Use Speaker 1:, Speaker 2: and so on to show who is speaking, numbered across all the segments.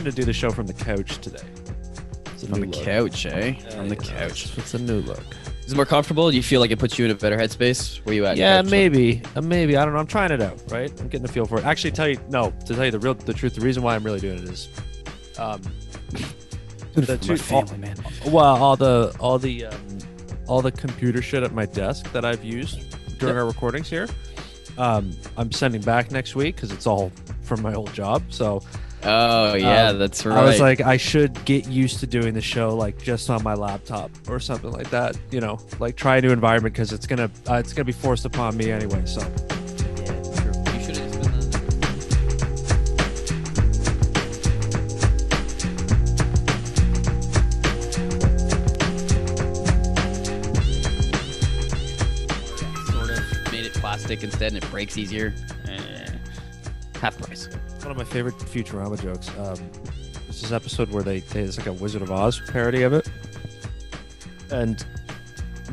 Speaker 1: option to do the show from the couch today. It's a
Speaker 2: On the
Speaker 1: look.
Speaker 2: couch, eh?
Speaker 1: Yeah,
Speaker 2: On the
Speaker 1: you know,
Speaker 2: couch.
Speaker 1: It's, it's a new look.
Speaker 2: Is it more comfortable? Do you feel like it puts you in a better headspace? Where you at?
Speaker 1: Yeah, maybe, uh, maybe. I don't know. I'm trying it out, right? I'm getting a feel for it. Actually, tell you no. To tell you the real, the truth, the reason why I'm really doing it is, um,
Speaker 2: Dude,
Speaker 1: the
Speaker 2: for
Speaker 1: two-
Speaker 2: my family, man.
Speaker 1: well, all the all the um, all the computer shit at my desk that I've used during
Speaker 2: Yep.
Speaker 1: our recordings here, um, I'm sending back next week because it's all from my old job. So
Speaker 2: Oh yeah,
Speaker 1: Um,
Speaker 2: that's right.
Speaker 1: I was like, I should get used to doing the show like just on my laptop or something like that. You know, like try a new environment because it's gonna uh, it's gonna be forced upon me anyway. So
Speaker 2: yeah, true. You should have just been the. Sort of made it plastic instead, and it breaks easier. Half price.
Speaker 1: one of my favorite Futurama jokes. Um, it's this episode where they, they it's like a Wizard of Oz parody of it, and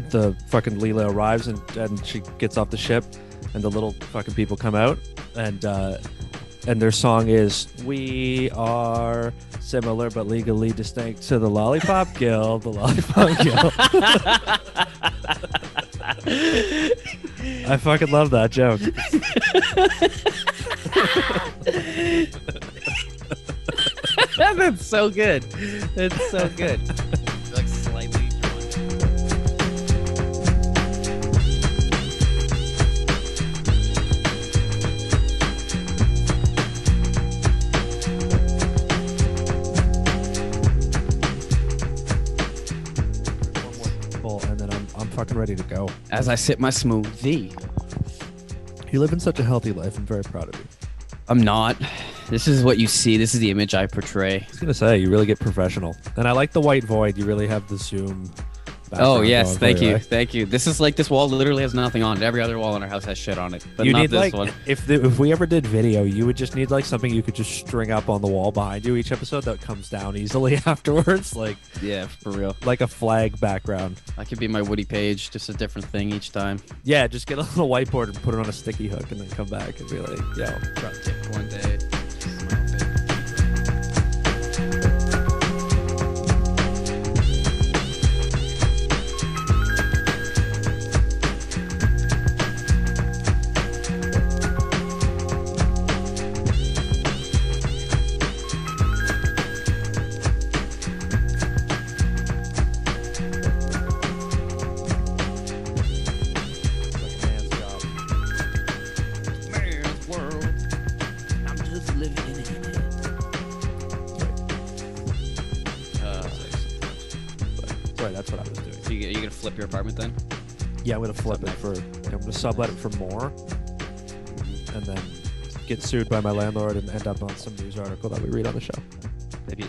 Speaker 1: the fucking Leela arrives and and she gets off the ship, and the little fucking people come out, and uh, and their song is "We are similar but legally distinct to the Lollipop Guild." The Lollipop Guild. I fucking love that joke.
Speaker 2: That's so good. That's so good. like slightly.
Speaker 1: One more bowl, and then I'm I'm fucking ready to go.
Speaker 2: As I sip my smoothie.
Speaker 1: You live in such a healthy life. I'm very proud of you.
Speaker 2: I'm not. This is what you see. This is the image I portray.
Speaker 1: I was gonna say you really get professional, and I like the white void. You really have the zoom.
Speaker 2: Oh yes, thank you, thank you. This is like this wall literally has nothing on it. Every other wall in our house has shit on it, but
Speaker 1: you
Speaker 2: not
Speaker 1: need
Speaker 2: this
Speaker 1: like
Speaker 2: one.
Speaker 1: if the, if we ever did video, you would just need like something you could just string up on the wall behind you each episode that comes down easily afterwards, like
Speaker 2: Yeah, for real.
Speaker 1: like a flag background.
Speaker 2: I could be my Woody page, just a different thing each time.
Speaker 1: Yeah, just get a little whiteboard and put it on a sticky hook, and then come back and be like, yo,
Speaker 2: Drop tip one day.
Speaker 1: Sublet it for more, and then get sued by my landlord and end up on some news article that we read on the show.
Speaker 2: Maybe.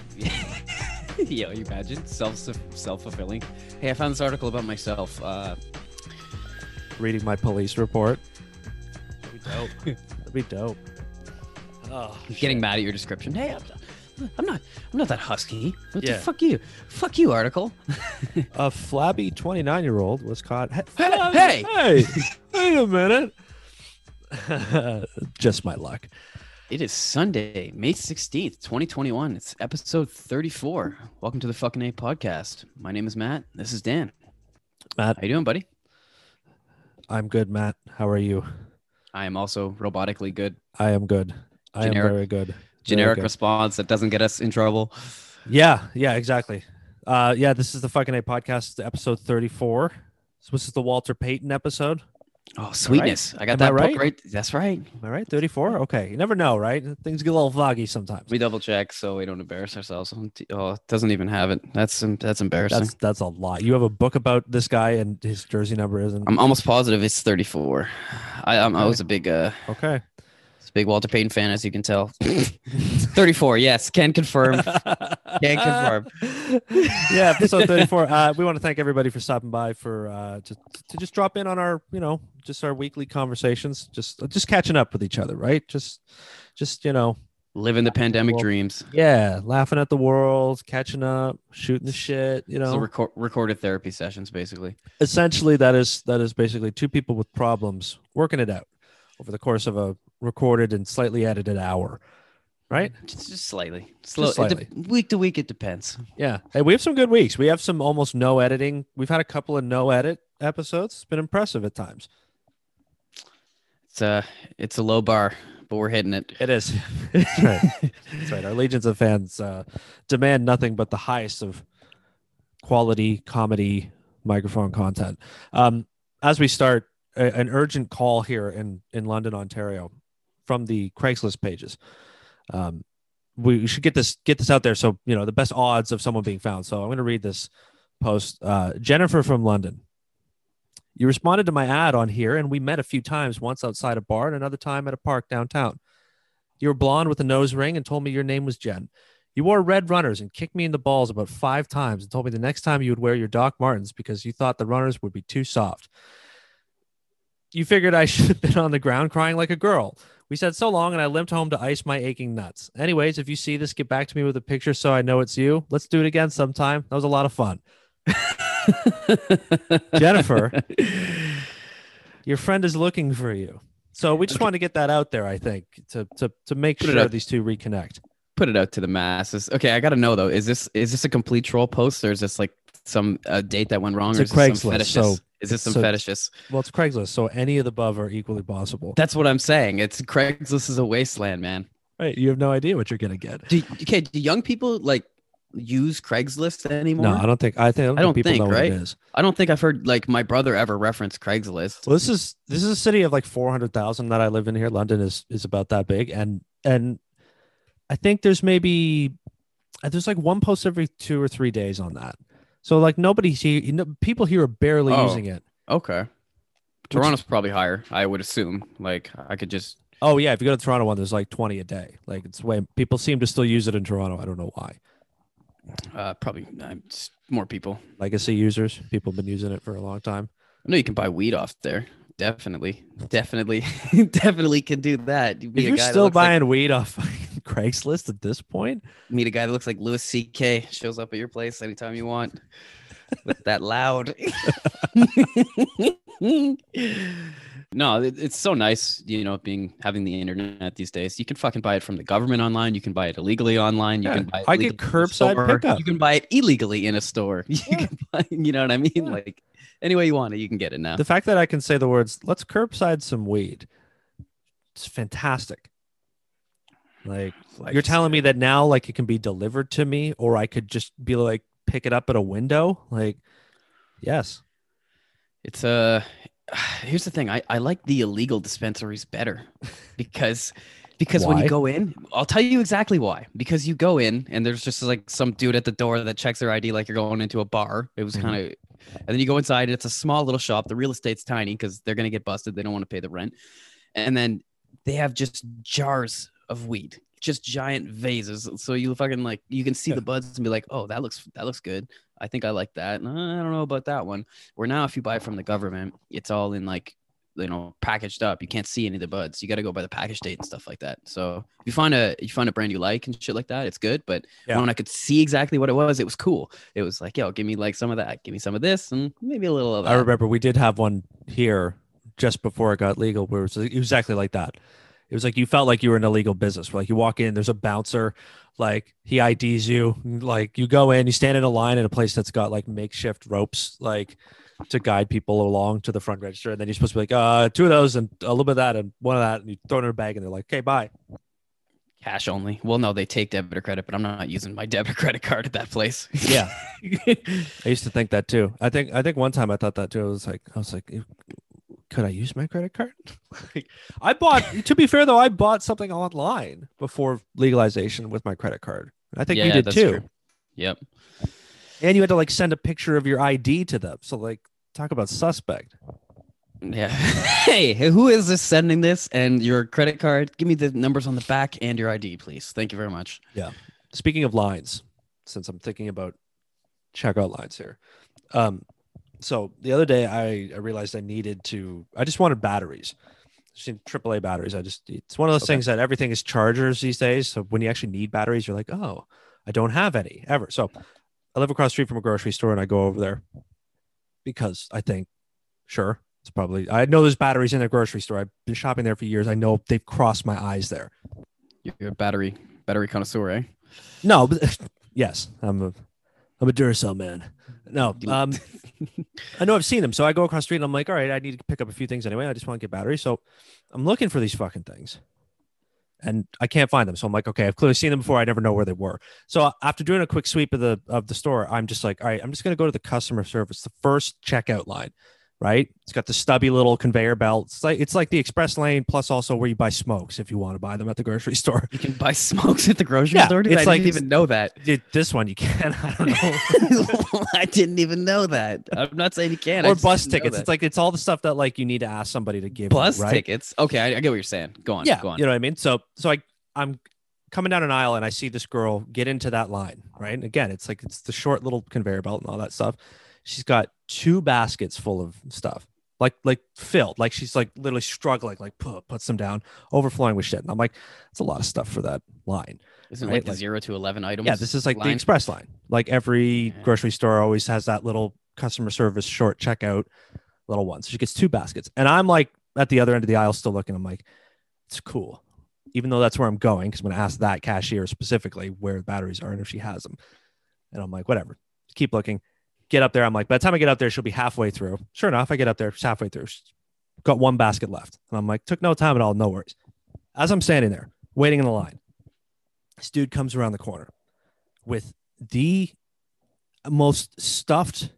Speaker 2: Yo, you imagine self self fulfilling. Hey, I found this article about myself. Uh,
Speaker 1: Reading my police report. That'd be dope. That'd be dope. Oh,
Speaker 2: getting mad at your description. Hey, I'm, I'm not. I'm not that husky. What
Speaker 1: Yeah.
Speaker 2: the fuck you? Fuck you, article.
Speaker 1: a flabby 29 year old was caught. Hey,
Speaker 2: Hey,
Speaker 1: hey, wait a minute. Just my luck.
Speaker 2: It is Sunday, May 16th, 2021. It's episode 34. Welcome to the fucking A podcast. My name is Matt. This is Dan.
Speaker 1: Matt,
Speaker 2: How you doing, buddy?
Speaker 1: I'm good. Matt, how are you?
Speaker 2: I am also robotically good.
Speaker 1: I am good. I am very good.
Speaker 2: Generic response that doesn't get us in trouble.
Speaker 1: Yeah, yeah, exactly. Uh, yeah, this is the fucking A podcast, episode 34. So this is the Walter Payton episode.
Speaker 2: Oh, sweetness. I got
Speaker 1: Am
Speaker 2: that
Speaker 1: I
Speaker 2: book
Speaker 1: right?
Speaker 2: right. That's right.
Speaker 1: Am I right? 34? Okay. You never know, right? Things get a little foggy sometimes.
Speaker 2: We double check so we don't embarrass ourselves. Oh, it doesn't even have it. That's that's embarrassing.
Speaker 1: That's that's a lot. You have a book about this guy and his jersey number isn't
Speaker 2: I'm almost positive it's 34. I I'm, I was a big uh
Speaker 1: okay.
Speaker 2: A big Walter Payton fan, as you can tell. 34, yes, can confirm. Can confirm.
Speaker 1: yeah, episode 34. Uh, we want to thank everybody for stopping by for uh, to, to just drop in on our, you know, just our weekly conversations, just just catching up with each other, right? Just just, you know,
Speaker 2: Living the pandemic
Speaker 1: Well,
Speaker 2: dreams.
Speaker 1: yeah, laughing at the world, catching up, shooting the shit, you know.
Speaker 2: So record, recorded therapy sessions, basically.
Speaker 1: essentially that is that is basically two people with problems working it out over the course of a recorded and slightly edited hour right?
Speaker 2: Just, just slightly. Slow.
Speaker 1: slightly.
Speaker 2: De- week to week, it depends.
Speaker 1: Yeah. Hey, we have some good weeks. We have some almost no editing. We've had a couple of no edit episodes. It's been impressive at times.
Speaker 2: It's a it's a low bar, but we're hitting it.
Speaker 1: It is. That's right. That's right. Our legions of fans uh, demand nothing but the highest of quality comedy microphone content. Um, as we start, a, an urgent call here in in London, Ontario, from the Craigslist pages. Um, we should get this get this out there so you know the best odds of someone being found. So I'm going to read this post. Uh, Jennifer from London. You responded to my ad on here, and we met a few times. Once outside a bar, and another time at a park downtown. You were blonde with a nose ring and told me your name was Jen. You wore red runners and kicked me in the balls about five times and told me the next time you would wear your Doc Martens because you thought the runners would be too soft. You figured I should have been on the ground crying like a girl. We said so long and I limped home to ice my aching nuts. Anyways, if you see this, get back to me with a picture so I know it's you. Let's do it again sometime. That was a lot of fun. Jennifer, your friend is looking for you. So we just want to get that out there, I think, to to to make
Speaker 2: Put
Speaker 1: sure these two reconnect.
Speaker 2: Put it out to the masses. Okay, I got to know though. Is this is this a complete troll post or is this like some uh, date that went wrong?
Speaker 1: It's
Speaker 2: or
Speaker 1: a Craigslist, so-
Speaker 2: is this some
Speaker 1: so-
Speaker 2: fetishes?
Speaker 1: Well, it's Craigslist, so any of the above are equally possible.
Speaker 2: That's what I'm saying. It's Craigslist is a wasteland, man.
Speaker 1: Right? You have no idea what you're gonna get.
Speaker 2: Do, okay, do young people like use Craigslist anymore?
Speaker 1: No, I don't think. I think I don't,
Speaker 2: I don't
Speaker 1: think know
Speaker 2: right?
Speaker 1: what it is.
Speaker 2: I don't think I've heard like my brother ever reference Craigslist.
Speaker 1: Well, this is this is a city of like four hundred thousand that I live in here. London is is about that big, and and I think there's maybe there's like one post every two or three days on that. So like nobody's here. You know, people here are barely
Speaker 2: Oh.
Speaker 1: using it.
Speaker 2: Okay. Toronto's probably higher, I would assume. Like I could just
Speaker 1: Oh yeah, if you go to Toronto one, there's like twenty a day. Like it's way people seem to still use it in Toronto. I don't know why.
Speaker 2: uh probably uh, more people.
Speaker 1: Legacy users, people have been using it for a long time.
Speaker 2: I know you can buy weed off there. Definitely. Definitely. definitely can do that. You
Speaker 1: If
Speaker 2: meet a
Speaker 1: you're
Speaker 2: guy that
Speaker 1: still
Speaker 2: looks like-
Speaker 1: buying weed off Craigslist at this point,
Speaker 2: meet a guy that looks like Louis C.K. shows up at your place anytime you want with that loud. no, it, it's so nice, you know, being having the internet these days. You can fucking buy it from the government online. You can buy it illegally online. You
Speaker 1: Yeah,
Speaker 2: can buy it
Speaker 1: I get
Speaker 2: legally in a
Speaker 1: curbside pickup.
Speaker 2: You can buy it illegally in a store. You
Speaker 1: Yeah.
Speaker 2: can buy, you know what I mean?
Speaker 1: Yeah.
Speaker 2: Like any way you want it, you can get it now.
Speaker 1: the fact that I can say the words "let's curbside some weed," it's fantastic. Like
Speaker 2: Like,
Speaker 1: you're telling me that now, like it can be delivered to me, or I could just be like pick it up at a window. Like, yes,
Speaker 2: It's uh here's the thing. I, I like the illegal dispensaries better because because when you go in, I'll tell you exactly why. Because you go in and there's just like some dude at the door that checks their ID like you're going into a bar. It was
Speaker 1: Mhm.
Speaker 2: kind of and then you go inside, it's a small little shop. The real estate's tiny because they're gonna get busted. They don't want to pay the rent. And then they have just jars of weed, just giant vases. So you fucking like you can see
Speaker 1: Yeah.
Speaker 2: the buds and be like, oh, that looks that looks good. I think I like that. Uh, I don't know about that one. Where now, if you buy from the government, it's all in like, you know, packaged up. You can't see any of the buds. You got to go by the package date and stuff like that. So if you find a you find a brand you like and shit like that, it's good. But
Speaker 1: Yeah.
Speaker 2: when I could see exactly what it was, it was cool. It was like, yo, give me like some of that, give me some of this, and maybe a little of that.
Speaker 1: I remember we did have one here just before it got legal, where it was exactly like that. It was like you felt like you were in a legal business. Like you walk in, there's a bouncer, like he IDs you. Like you go in, you stand in a line at a place that's got like makeshift ropes, like to guide people along to the front register, and then you're supposed to be like, uh, two of those and a little bit of that and one of that, and you throw it in a bag, and they're like, okay, bye.
Speaker 2: Cash only. Well, no, they take debit or credit, but I'm not using my debit or credit card at that place.
Speaker 1: Yeah. I used to think that too. I think I think one time I thought that too. I was like, I was like, could I use my credit card? Like, I bought. To be fair though, I bought something online before legalization with my credit card. I think you did
Speaker 2: that's
Speaker 1: too.
Speaker 2: true. Yep.
Speaker 1: And you had to like send a picture of your ID to them. So like, talk about suspect.
Speaker 2: Yeah. hey, who is this sending this and your credit card? Give me the numbers on the back and your ID, please. Thank you very much. Yeah.
Speaker 1: Speaking of lines, since I'm thinking about checkout lines here, um, so the other day I, I realized I needed to. I just wanted batteries. Just AAA batteries. I just it's one of those
Speaker 2: Okay.
Speaker 1: things that everything is chargers these days. So when you actually need batteries, you're like, oh, I don't have any ever. So I live across the street from a grocery store, and I go over there because I think, sure, it's probably. I know there's batteries in the grocery store. I've been shopping there for years. I know they've crossed my eyes there.
Speaker 2: You're a battery Battery connoisseur, eh?
Speaker 1: No, but yes, I'm a I'm a Duracell man. No, um, I know I've seen them, so I go across the street and I'm like, all right, I need to pick up a few things anyway. I just want to get batteries, so I'm looking for these fucking things, and I can't find them. So I'm like, okay, I've clearly seen them before. I never know where they were. So after doing a quick sweep of the of the store, I'm just like, all right, I'm just gonna go to the customer service, the first checkout line, right? It's got the stubby little conveyor belt. It's like it's like the express lane plus also where you buy smokes if you want to buy them at the grocery store.
Speaker 2: You can buy smokes at the grocery
Speaker 1: Yeah,
Speaker 2: store. Dude,
Speaker 1: it's
Speaker 2: I
Speaker 1: like-
Speaker 2: didn't even know that.
Speaker 1: Dude, this one you can. I don't know.
Speaker 2: I didn't even know that. I'm not saying you can.
Speaker 1: Or bus tickets. It's like it's all the stuff that like you need to ask somebody to give. you,
Speaker 2: bus
Speaker 1: right?
Speaker 2: tickets. Okay, I, I get what you're saying. Go on.
Speaker 1: Yeah,
Speaker 2: go on.
Speaker 1: you know what I mean. So so I I'm coming down an aisle and I see this girl get into that line. Right, and again, it's like it's the short little conveyor belt and all that stuff. She's got two baskets full of stuff. Like, like filled, like she's like literally struggling, like put puts them down, overflowing with shit. And I'm like, that's a lot of stuff for that line.
Speaker 2: Isn't
Speaker 1: right,
Speaker 2: like the
Speaker 1: like-
Speaker 2: zero to eleven items?
Speaker 1: Yeah, this is like the express line. Like every
Speaker 2: Yeah.
Speaker 1: grocery store always has that little customer service short checkout little one. So she gets two baskets. And I'm like at the other end of the aisle still looking. I'm like, it's cool. Even though that's where I'm going, because I'm gonna ask that cashier specifically where the batteries are and if she has them. And I'm like, whatever. Keep looking. Get up there. I'm like, by the time I get up there, she'll be halfway through. Sure enough, I get up there, she's halfway through. She's got one basket left. And I'm like, took no time at all, no worries. As I'm standing there, waiting in the line, this dude comes around the corner with the most stuffed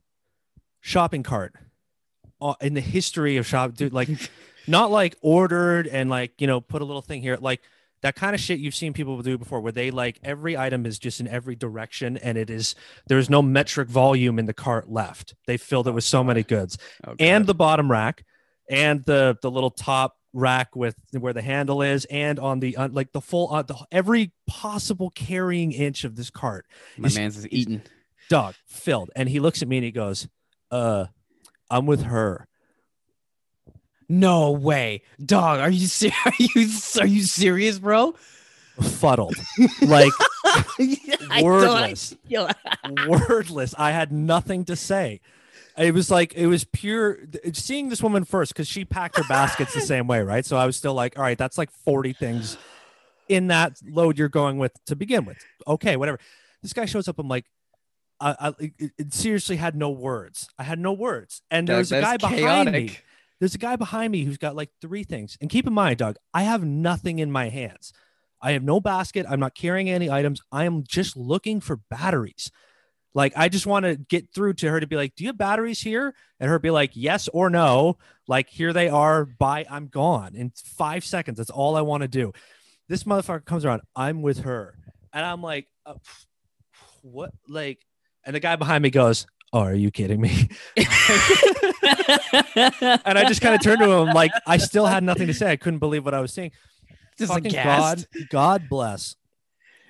Speaker 1: shopping cart in the history of shop dude like not like ordered and like you know put a little thing here like that kind of shit you've seen people do before where they like every item is just in every direction and it is there's no metric volume in the cart left. They filled it with so many goods.
Speaker 2: Oh,
Speaker 1: and the bottom rack and the the little top rack with where the handle is and on the uh, like the full uh, the, every possible carrying inch of this cart
Speaker 2: my
Speaker 1: is-
Speaker 2: man's is eating.
Speaker 1: dog filled. And he looks at me and he goes uh i'm with her
Speaker 2: No way, dog. Are you ser- are you are you serious, bro?
Speaker 1: fuddled. Like
Speaker 2: I don't-
Speaker 1: wordless. wordless. I had nothing to say. It was like it was pure seeing this woman first because she packed her baskets the same way right? So i was still like all right that's like 40 things in that load you're going with to begin with. Okay whatever. This guy shows up i'm like I, I it, it seriously had no words. I had no words. And
Speaker 2: Doug,
Speaker 1: there's a guy
Speaker 2: that's
Speaker 1: behind me.
Speaker 2: chaotic.
Speaker 1: There's a guy behind me who's got like three things. And keep in mind, Doug, I have nothing in my hands. I have no basket. I'm not carrying any items. I am just looking for batteries. Like, I just want to get through to her to be like, Do you have batteries here? And her be like, Yes or no. Like, here they are. Bye. I'm gone in five seconds. That's all I want to do. This motherfucker comes around. I'm with her. And I'm like, uh, What? Like, and the guy behind me goes, Oh, are you kidding me? and I just kind of turned to him like I still had nothing to say. I couldn't believe what I was seeing.
Speaker 2: just
Speaker 1: Fucking. God, God bless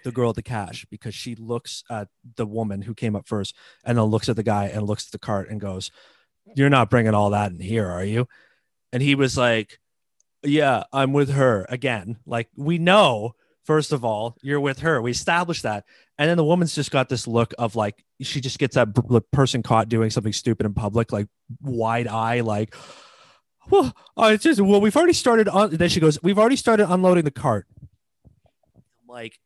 Speaker 1: the girl at the cash because she looks at the woman who came up first and then looks at the guy and looks at the cart and goes, "You're not bringing all that in here, are you?" And he was like, "Yeah, I'm with her again." Like we know. First of all, you're with her. We established that. And then the woman's just got this look of like, she just gets that b- person caught doing something stupid in public, like wide eye, like, well, it's just, well, we've already started on. Then she goes, we've already started unloading the cart. I'm like,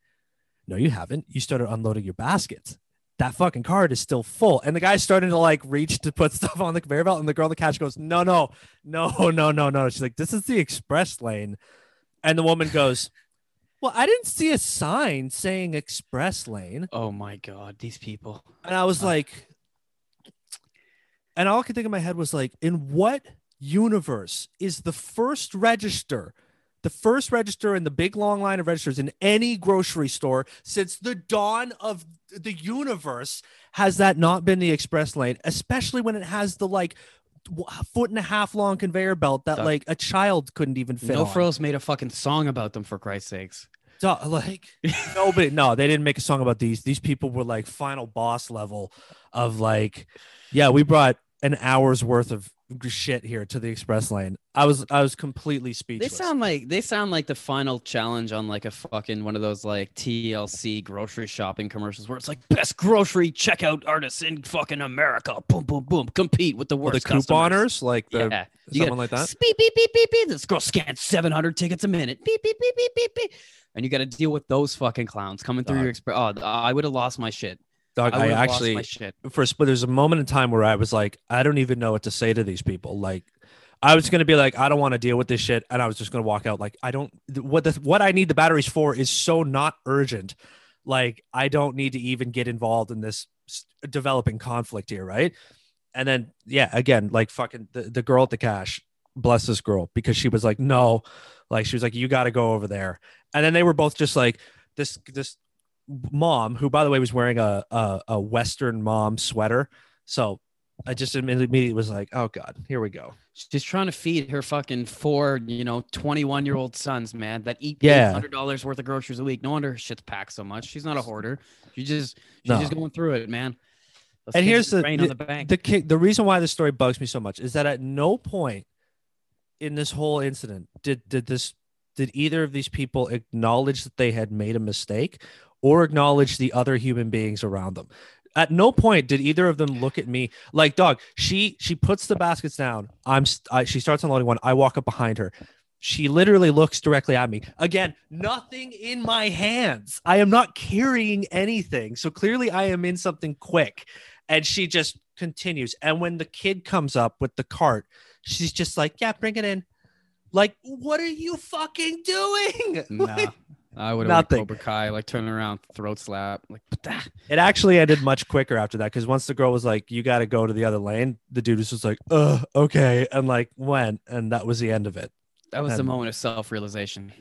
Speaker 1: no, you haven't. You started unloading your baskets. That fucking cart is still full. And the guy's starting to like reach to put stuff on the conveyor belt. And the girl in the cash goes, no, no, no, no, no, no. She's like, this is the express lane. And the woman goes, well, I didn't see a sign saying express lane.
Speaker 2: Oh my god, these people.
Speaker 1: And I was
Speaker 2: Uh.
Speaker 1: like, and all I could think in my head was like, in what universe is the first register, the first register in the big long line of registers in any grocery store since the dawn of the universe? Has that not been the express lane, especially when it has the like foot and a half long conveyor belt that like a child couldn't even fit
Speaker 2: No
Speaker 1: on?
Speaker 2: Frills made a fucking song about them for Christ's sakes.
Speaker 1: Duh, like nobody no they didn't make a song about these. These people were like final boss level of like yeah we brought an hour's worth of shit here to the express lane. I was I was completely speechless.
Speaker 2: They sound like they sound like the final challenge on like a fucking one of those like TLC grocery shopping commercials where it's like best grocery checkout artists in fucking America. Boom, boom, boom. Compete with the
Speaker 1: Well,
Speaker 2: worst
Speaker 1: the couponers, like the
Speaker 2: Yeah,
Speaker 1: someone
Speaker 2: got
Speaker 1: like that.
Speaker 2: Beep beep beep beep beep. This girl scans 700 tickets a minute. Beep beep beep beep beep beep. And you got to deal with those fucking clowns coming through
Speaker 1: Dog.
Speaker 2: your express. Oh, I would have lost my shit.
Speaker 1: Dog,
Speaker 2: I,
Speaker 1: I, actually
Speaker 2: lost my shit.
Speaker 1: for a split, there's a moment in time where I was like, I don't even know what to say to these people. Like, I was gonna be like, I don't want to deal with this shit, and I was just gonna walk out. Like, I don't. What the what I need the batteries for is so not urgent. Like, I don't need to even get involved in this developing conflict here, right? And then, yeah, again, like fucking the, the girl at the cash, bless this girl, because she was like, no, like she was like, you got to go over there. And then they were both just like, this this mom, who by the way was wearing a a, a Western mom sweater. So I just immediately was like, oh god, here we go.
Speaker 2: She's trying to feed her fucking four, you know, 21 year old sons, man, that eat
Speaker 1: Yeah.
Speaker 2: hundred dollars worth of groceries a week. No wonder her shit's packed so much. She's not a hoarder. She just she's
Speaker 1: No.
Speaker 2: just going through it, man. Those
Speaker 1: And here's the-
Speaker 2: on the bank.
Speaker 1: The the reason why this story bugs me so much is that at no point in this whole incident did did this did either of these people acknowledge that they had made a mistake or acknowledge the other human beings around them. At no point did either of them look at me like dog. She she puts the baskets down. I'm I, she starts unloading one. I walk up behind her. She literally looks directly at me. Again, nothing in my hands. I am not carrying anything. So clearly I am in something quick. And she just continues. And when the kid comes up with the cart, she's just like, Yeah, bring it in. Like, what are you fucking doing?
Speaker 2: nah, I would have
Speaker 1: Nothing.
Speaker 2: Cobra Kai, like turn around, throat slap, like "Ptah."
Speaker 1: It actually ended much quicker after that because once the girl was like, "You got to go to the other lane," the dude was just like, "Uh, okay," and like went, and that was the end of it.
Speaker 2: that was the moment of self realization.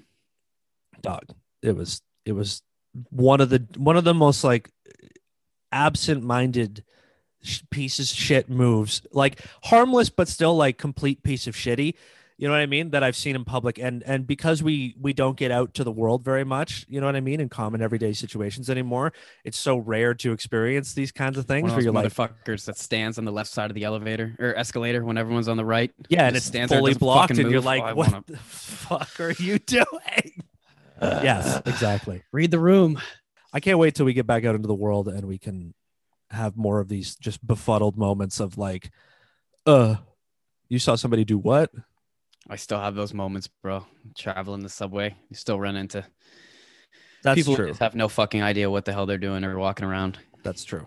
Speaker 1: Dog, it was it was one of the one of the most like absent-minded sh- pieces of shit moves, like harmless but still like complete piece of shitty. You know what I mean? That I've seen in public, and and because we we don't get out to the world very much, you know what I mean, in common everyday situations anymore. It's so rare to experience these kinds of things
Speaker 2: One of
Speaker 1: where
Speaker 2: those
Speaker 1: you're like,
Speaker 2: motherfuckers that stands on the left side of the elevator or escalator when everyone's on the right.
Speaker 1: Yeah, and
Speaker 2: Just
Speaker 1: it's
Speaker 2: stands there,
Speaker 1: fully
Speaker 2: doesn't
Speaker 1: blocked,
Speaker 2: fucking
Speaker 1: and you're like,
Speaker 2: Oh,
Speaker 1: "What
Speaker 2: wanna-
Speaker 1: the fuck are you doing?" yes, exactly.
Speaker 2: Read the room.
Speaker 1: I can't wait till we get back out into the world and we can have more of these just befuddled moments of like, "Uh, you saw somebody do what?"
Speaker 2: I still have those moments, bro. Traveling the subway, you still run into
Speaker 1: That's
Speaker 2: people
Speaker 1: true.
Speaker 2: have no fucking idea what the hell they're doing or walking around.
Speaker 1: That's true.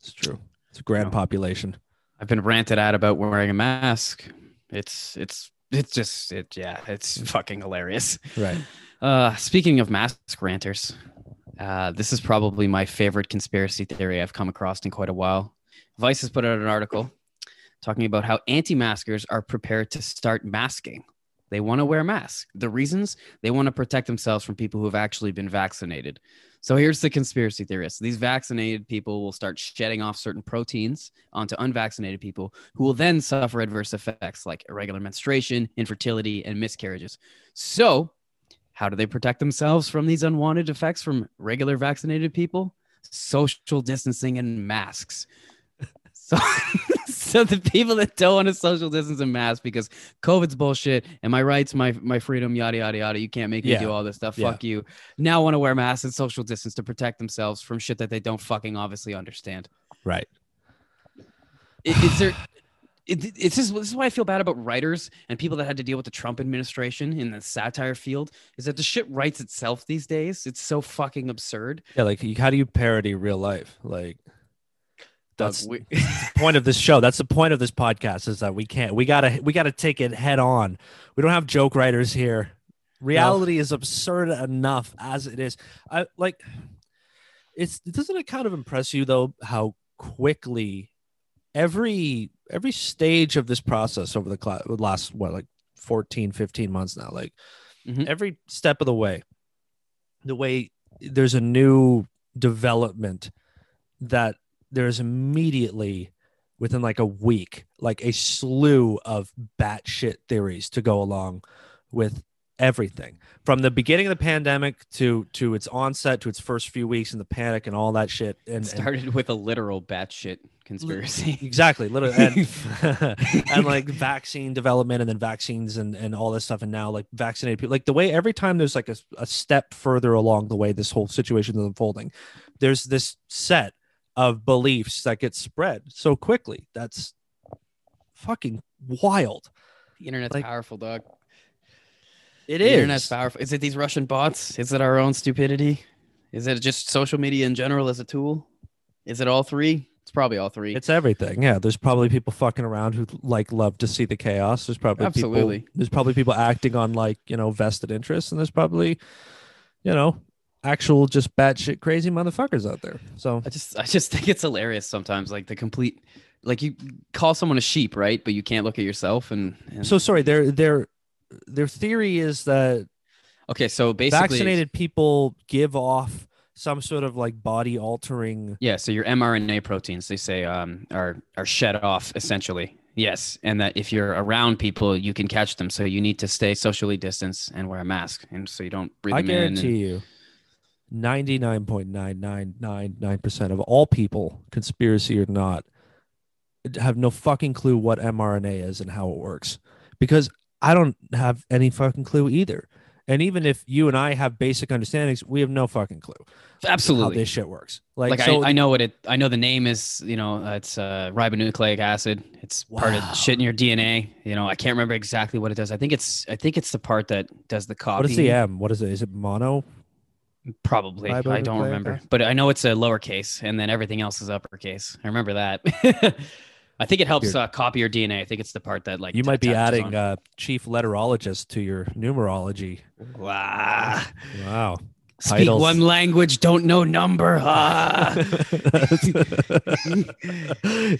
Speaker 1: It's true. It's a grand
Speaker 2: No.
Speaker 1: population.
Speaker 2: I've been ranted at about wearing a mask. It's it's it's just it yeah, it's fucking hilarious.
Speaker 1: Right.
Speaker 2: Uh speaking of mask ranters, uh this is probably my favorite conspiracy theory I've come across in quite a while. Vice has put out an article talking about how anti-maskers are prepared to start masking. They want to wear masks. The reasons they want to protect themselves from people who have actually been vaccinated. So here's the conspiracy theorists. These vaccinated people will start shedding off certain proteins onto unvaccinated people who will then suffer adverse effects like irregular menstruation, infertility, and miscarriages. So, how do they protect themselves from these unwanted effects from regular vaccinated people? Social distancing and masks. So, so the people that don't want to social distance and mask because COVID's bullshit and my rights, my my freedom, yada yada yada. You can't make me
Speaker 1: Yeah.
Speaker 2: do all this stuff.
Speaker 1: Yeah.
Speaker 2: Fuck you. Now want to wear masks and social distance to protect themselves from shit that they don't fucking obviously understand.
Speaker 1: Right.
Speaker 2: I- Is there? It, it's just this is why I feel bad about writers and people that had to deal with the Trump administration in the satire field. Is that the shit writes itself these days? It's so fucking absurd.
Speaker 1: Yeah. Like, how do you parody real life? Like,
Speaker 2: Doug,
Speaker 1: that's
Speaker 2: we-
Speaker 1: the point of this show. That's the point of this podcast is that we can't. We gotta. We gotta take it head on. We don't have joke writers here. Reality is absurd enough as it is. I like. It's doesn't it kind of impress you though how quickly every every stage of this process over the cla- last what like 14 15 months now like
Speaker 2: Mhm.
Speaker 1: every step of the way the way there's a new development that there's immediately within like a week like a slew of batshit theories to go along with everything from the beginning of the pandemic to to its onset to its first few weeks in the panic and all that shit and,
Speaker 2: It
Speaker 1: and
Speaker 2: started with a literal batshit conspiracy.
Speaker 1: Exactly, literally, and, and like vaccine development, and then vaccines, and and all this stuff, and now like vaccinated people, like the way every time there's like a, a step further along the way this whole situation is unfolding, there's this set of beliefs that get spread so quickly. That's fucking wild.
Speaker 2: The internet's
Speaker 1: Like,
Speaker 2: powerful, dog.
Speaker 1: It
Speaker 2: the internet's powerful. Is it these Russian bots? Is it our own stupidity? Is it just social media in general as a tool? Is it all three? It's probably all three.
Speaker 1: It's everything. Yeah, there's probably people fucking around who like love to see the chaos. There's probably
Speaker 2: Absolutely.
Speaker 1: people. There's probably people acting on like you know vested interests, and there's probably, you know, actual just batshit crazy motherfuckers out there. So
Speaker 2: I just I just think it's hilarious sometimes. Like the complete like you call someone a sheep, right? But you can't look at yourself and, and
Speaker 1: so sorry. Their their their theory is that
Speaker 2: okay, so basically
Speaker 1: vaccinated people give off some sort of like body altering.
Speaker 2: Yeah, so your mRNA proteins, they say, um, are are shed off essentially. Yes, and that if you're around people, you can catch them. So you need to stay socially distanced and wear a mask, and so you don't breathe
Speaker 1: I
Speaker 2: them in. and-
Speaker 1: guarantee you. 99.9999% of all people, conspiracy or not, have no fucking clue what mRNA is and how it works. Because I don't have any fucking clue either. And even if you and I have basic understandings, we have no fucking clue how
Speaker 2: Absolutely.
Speaker 1: this shit works. Like,
Speaker 2: Like,
Speaker 1: so
Speaker 2: I, I know what it. I know the name is. You know, uh, it's uh, ribonucleic acid. It's part of shit in your DNA. You know, I can't remember exactly what it does. I think it's. I think it's the part that does the copy.
Speaker 1: what is the M? What is it? Is it mono?
Speaker 2: Probably. I don't remember. But I know it's a lowercase and then everything else is uppercase. I remember that. I think it helps uh, copy your DNA. I think it's the part that like
Speaker 1: You might be adding uh, chief letterologist to your numerology.
Speaker 2: Wow.
Speaker 1: Wow.
Speaker 2: Speak
Speaker 1: Titles.
Speaker 2: one language, don't know number. Ah.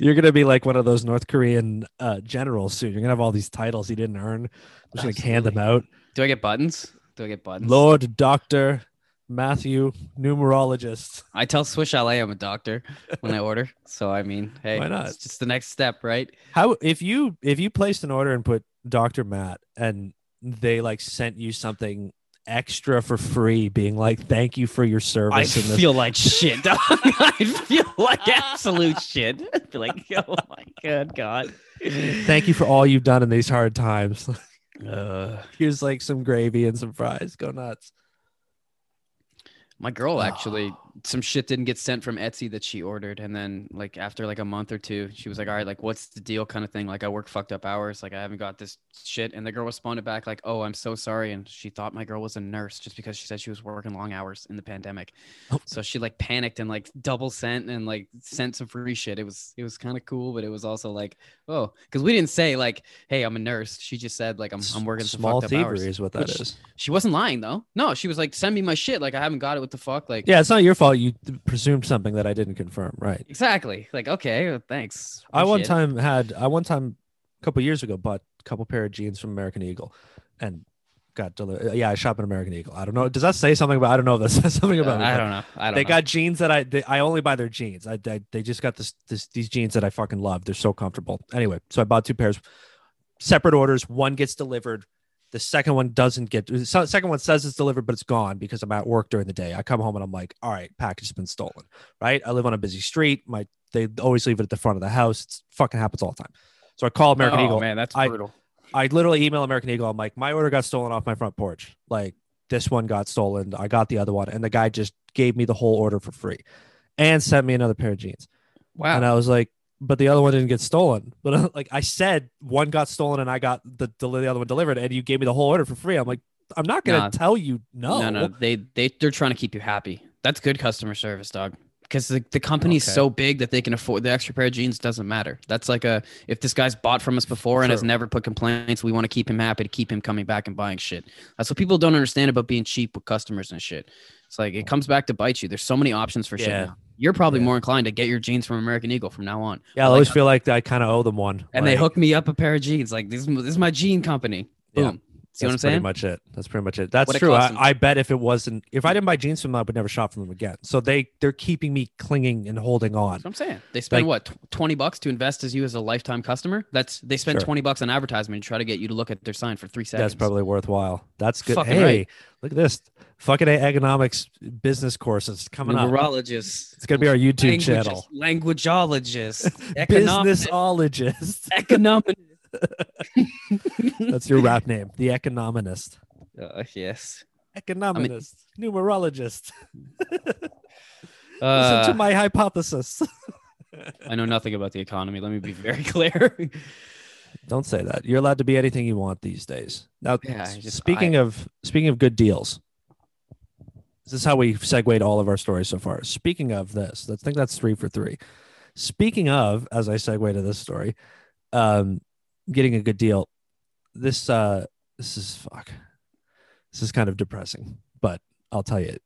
Speaker 1: You're gonna be like one of those North Korean uh, generals soon. You're gonna have all these titles you didn't earn. I'm Just like hand them out.
Speaker 2: Do I get buttons? Do I get buttons?
Speaker 1: Lord Doctor Matthew Numerologist.
Speaker 2: I tell Swiss Chalet I'm a doctor when I order. So I mean, hey,
Speaker 1: Why not?
Speaker 2: It's just the next step, right?
Speaker 1: How if you if you placed an order and put Doctor Matt and they like sent you something extra for free, being like, "Thank you for your
Speaker 2: I
Speaker 1: service." this
Speaker 2: feel like shit. I feel like absolute shit. I'd be like, oh my god, God.
Speaker 1: Thank you for all you've done in these hard times.
Speaker 2: Uh,
Speaker 1: Here's like some gravy and some fries. Go nuts.
Speaker 2: My girl actually, ah. Some shit didn't get sent from Etsy that she ordered, and then like after like a month or two, she was like, "All right, like what's the deal?" kind of thing. Like I work fucked up hours, like I haven't got this shit, and the girl responded back like, "Oh, I'm so sorry," and she thought my girl was a nurse just because she said she was working long hours in the pandemic.
Speaker 1: Oh.
Speaker 2: So she like panicked and like double sent and like sent some free shit. It was it was kind of cool, but it was also like, oh, because we didn't say like, "Hey, I'm a nurse." She just said like, "I'm I'm working some
Speaker 1: small
Speaker 2: fucked up
Speaker 1: thievery
Speaker 2: hours."
Speaker 1: is what that is.
Speaker 2: She wasn't lying though. No, she was like, "Send me my shit." Like I haven't got it. What the fuck? Like
Speaker 1: Yeah, it's not your fault. You presumed something that I didn't confirm. Right.
Speaker 2: exactly. Like okay, well, thanks.
Speaker 1: I one
Speaker 2: Appreciate it.
Speaker 1: time had I one time a couple years ago bought a couple pair of jeans from American Eagle, and got delivered. Yeah, I shop at American Eagle. I don't know. Does that say something about? I don't know if that says something
Speaker 2: Uh,
Speaker 1: about. me,
Speaker 2: I don't know. I don't.
Speaker 1: They
Speaker 2: know.
Speaker 1: got jeans that I they, I only buy their jeans. I, they they just got this, this these jeans that I fucking love. They're so comfortable. Anyway, so I bought two pairs, separate orders. One gets delivered. The second one doesn't get. The second one says it's delivered, but it's gone because I'm at work during the day. I come home and I'm like, all right, package has been stolen. Right. I live on a busy street. My they always leave it at the front of the house. It's fucking happens all the time. So I call American
Speaker 2: oh,
Speaker 1: Eagle.
Speaker 2: man, that's
Speaker 1: I-
Speaker 2: brutal.
Speaker 1: I literally email American Eagle. I'm like, my order got stolen off my front porch. Like this one got stolen. I got the other one, and the guy just gave me the whole order for free, and sent me another pair of jeans.
Speaker 2: wow.
Speaker 1: And I was like, but the other one didn't get stolen. But uh, like I said, one got stolen, and I got the the, the other one delivered, and you gave me the whole order for free. I'm like, I'm not gonna
Speaker 2: Nah.
Speaker 1: tell you no.
Speaker 2: no, no, they they they're trying to keep you happy. That's good customer service, dog. Because the, the company's
Speaker 1: Okay.
Speaker 2: so big that they can afford the extra pair of jeans doesn't matter. That's like a if this guy's bought from us before and has never put complaints, we want to keep him happy to keep him coming back and buying shit. That's what people don't understand about being cheap with customers and shit. It's like it oh. comes back to bite you. There's so many options for shit. Now. You're probably
Speaker 1: Yeah.
Speaker 2: more inclined to get your jeans from American Eagle from now on.
Speaker 1: Yeah, I
Speaker 2: Like,
Speaker 1: always feel like I kind of owe them one.
Speaker 2: and they
Speaker 1: Like,
Speaker 2: hook me up a pair of jeans. Like this, is- this is my jean company.
Speaker 1: Yeah.
Speaker 2: Boom. See what I'm
Speaker 1: That's pretty much it. That's pretty much it. That's
Speaker 2: What it
Speaker 1: true. I. I bet if it wasn't, if I didn't buy jeans from them, I would never shop from them again. So they they're keeping me clinging and holding on.
Speaker 2: That's what I'm saying. They spend
Speaker 1: Like-
Speaker 2: what twenty bucks to invest as you as a lifetime customer. That's they spend
Speaker 1: Sure.
Speaker 2: twenty bucks on advertisement to try to get you to look at their sign for three seconds.
Speaker 1: That's probably worthwhile. That's good.
Speaker 2: Fucking
Speaker 1: hey,
Speaker 2: right.
Speaker 1: look at this. Fucking economics business courses coming up.
Speaker 2: numerologist.
Speaker 1: It's gonna be our YouTube channel.
Speaker 2: Languageologist, economic,
Speaker 1: Businessologist.
Speaker 2: economic.
Speaker 1: That's your rap name. The economist.
Speaker 2: Uh, yes.
Speaker 1: Economist. Numerologist.
Speaker 2: Uh,
Speaker 1: Listen to my hypothesis.
Speaker 2: I know nothing about the economy. Let me be very clear.
Speaker 1: Don't say that. You're allowed to be anything you want these days. Now,
Speaker 2: Yeah, just-
Speaker 1: speaking of speaking of good deals, this is how we segued all of our stories so far. Speaking of this, I think that's three for three. Speaking of, as I segue to this story, um, getting a good deal. This uh, this is fuck. This is kind of depressing, but I'll tell you,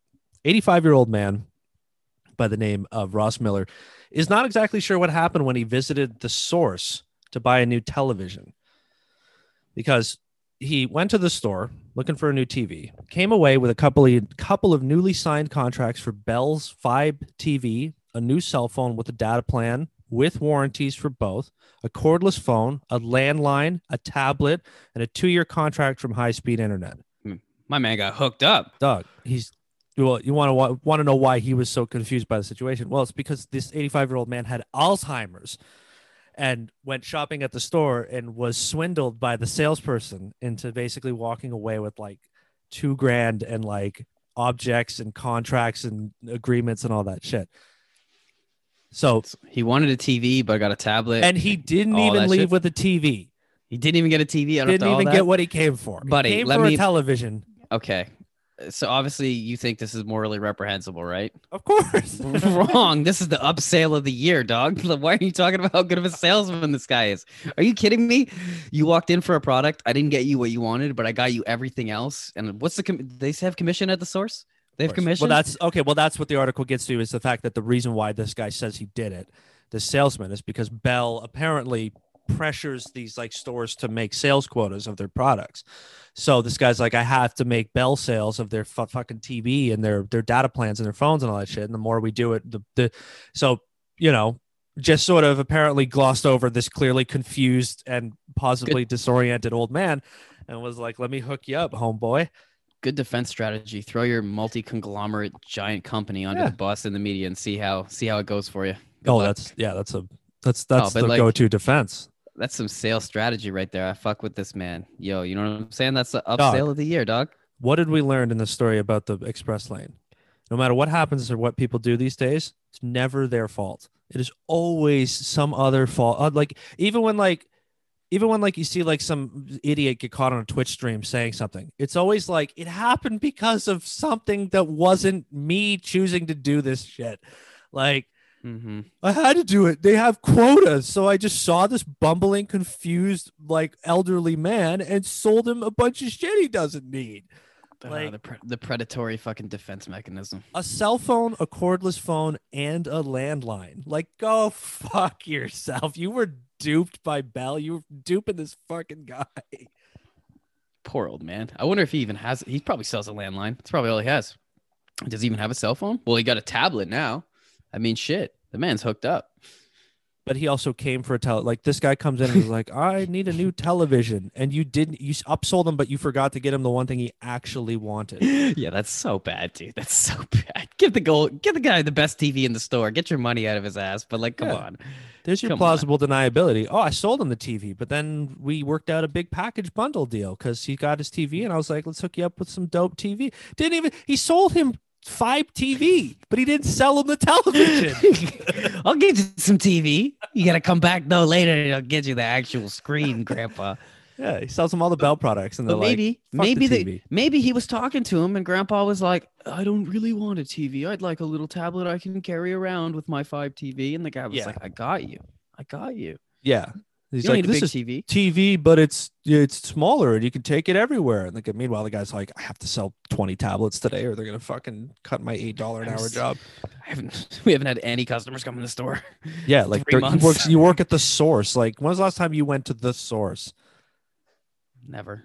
Speaker 1: 85 year old man by the name of Ross Miller is not exactly sure what happened when he visited the source to buy a new television because he went to the store looking for a new TV, came away with a couple of couple of newly signed contracts for Bell's Fibe TV, a new cell phone with a data plan with warranties for both, a cordless phone, a landline, a tablet, and a two-year contract from High Speed Internet. Hmm.
Speaker 2: My man got hooked up.
Speaker 1: Doug, he's well, you want to want to know why he was so confused by the situation? Well, it's because this 85 year old man had Alzheimer's and went shopping at the store and was swindled by the salesperson into basically walking away with like two grand and like objects and contracts and agreements and all that shit. So,
Speaker 2: He wanted a TV, but I got a tablet.
Speaker 1: and he didn't even leave
Speaker 2: shit?
Speaker 1: with a TV.
Speaker 2: he didn't even get a TV. Out
Speaker 1: Didn't even
Speaker 2: that?
Speaker 1: get what he came for. He
Speaker 2: Buddy,
Speaker 1: came
Speaker 2: let
Speaker 1: for
Speaker 2: me-
Speaker 1: a television.
Speaker 2: Okay. So obviously you think this is morally reprehensible, right?
Speaker 1: Of course.
Speaker 2: Wrong. This is the upsale of the year, dog. Why are you talking about how good of a salesman this guy is? Are you kidding me? You walked in for a product. I didn't get you what you wanted, but I got you everything else. And what's the com- they say have commission at the source? They have
Speaker 1: course.
Speaker 2: commission.
Speaker 1: Well, that's okay. Well, that's what the article gets to is the fact that the reason why this guy says he did it, the salesman, is because Bell apparently pressures these like stores to make sales quotas of their products. So this guy's like, I have to make Bell sales of their fu- fucking TV and their their data plans and their phones and all that shit. And the more we do it, the the so you know just sort of apparently glossed over this clearly confused and possibly disoriented old man and was like, let me hook you up, homeboy.
Speaker 2: Good defense strategy. Throw your multi-conglomerate giant company under
Speaker 1: Yeah.
Speaker 2: the bus in the media and see how see how it goes for you. Good
Speaker 1: Oh,
Speaker 2: luck.
Speaker 1: that's yeah, that's a that's that's
Speaker 2: but
Speaker 1: the
Speaker 2: like-
Speaker 1: go-to defense.
Speaker 2: that's some sales strategy right there. I fuck with this man. Yo, you know what I'm saying? That's the upsale of the year, dog.
Speaker 1: What did we learn in the story about the express lane? No matter what happens or what people do these days, it's never their fault. It is always some other fault. Uh, Like even when like even when like you see like some idiot get caught on a Twitch stream saying something, it's always like it happened because of something that wasn't me choosing to do this shit. Like
Speaker 2: Mm-hmm.
Speaker 1: I had to do it. They have quotas. So I just saw this bumbling, confused, like elderly man and sold him a bunch of shit he doesn't need. Like-
Speaker 2: the, pre- the predatory fucking defense mechanism.
Speaker 1: A cell phone, a cordless phone, and a landline. Like, go fuck yourself. You were duped by Bell. You were duping this fucking guy.
Speaker 2: Poor old man. I wonder if he even has. He probably sells a landline. That's probably all he has. Does he even have a cell phone? Well, he got a tablet now. I mean, shit. The man's hooked up.
Speaker 1: But he also came for a tele. Like this guy comes in and is like, "I need a new television," and you didn't. You upsold him, but you forgot to get him the one thing he actually wanted.
Speaker 2: yeah, that's so bad, dude. That's so bad. Give the goal. Give the guy the best TV in the store. Get your money out of his ass. But like, come
Speaker 1: Yeah.
Speaker 2: on.
Speaker 1: There's your
Speaker 2: Come on.
Speaker 1: plausible deniability. Oh, I sold him the TV, but then we worked out a big package bundle deal because he got his TV, and I was like, "Let's hook you up with some dope TV." Didn't even. He sold him Fibe TV, but he didn't sell him the television.
Speaker 2: I'll get you some TV. You gotta come back though later. and I'll get you the actual screen, Grandpa.
Speaker 1: yeah, he sells him all the Bell products, and they're
Speaker 2: But
Speaker 1: like,
Speaker 2: maybe,
Speaker 1: "Fuck
Speaker 2: maybe
Speaker 1: the
Speaker 2: they,
Speaker 1: TV."
Speaker 2: maybe he was talking to him, and Grandpa was like, "I don't really want a TV. I'd like a little tablet I can carry around with my Fibe TV." And the guy was
Speaker 1: Yeah.
Speaker 2: like, "I got you. I got you.
Speaker 1: "Yeah." He's
Speaker 2: you
Speaker 1: like,
Speaker 2: need a
Speaker 1: "This
Speaker 2: big
Speaker 1: is
Speaker 2: TV."
Speaker 1: TV, but it's it's smaller, and you can take it everywhere." And like, meanwhile, the guy's like, "I have to sell twenty tablets today, or they're gonna fucking cut my eight dollar an
Speaker 2: I'm
Speaker 1: hour
Speaker 2: s-
Speaker 1: job."
Speaker 2: I haven't. We haven't had any customers come in the store.
Speaker 1: Yeah, like
Speaker 2: Three
Speaker 1: they're- you work, you work at the source. Like, when was the last time you went to the source?
Speaker 2: Never.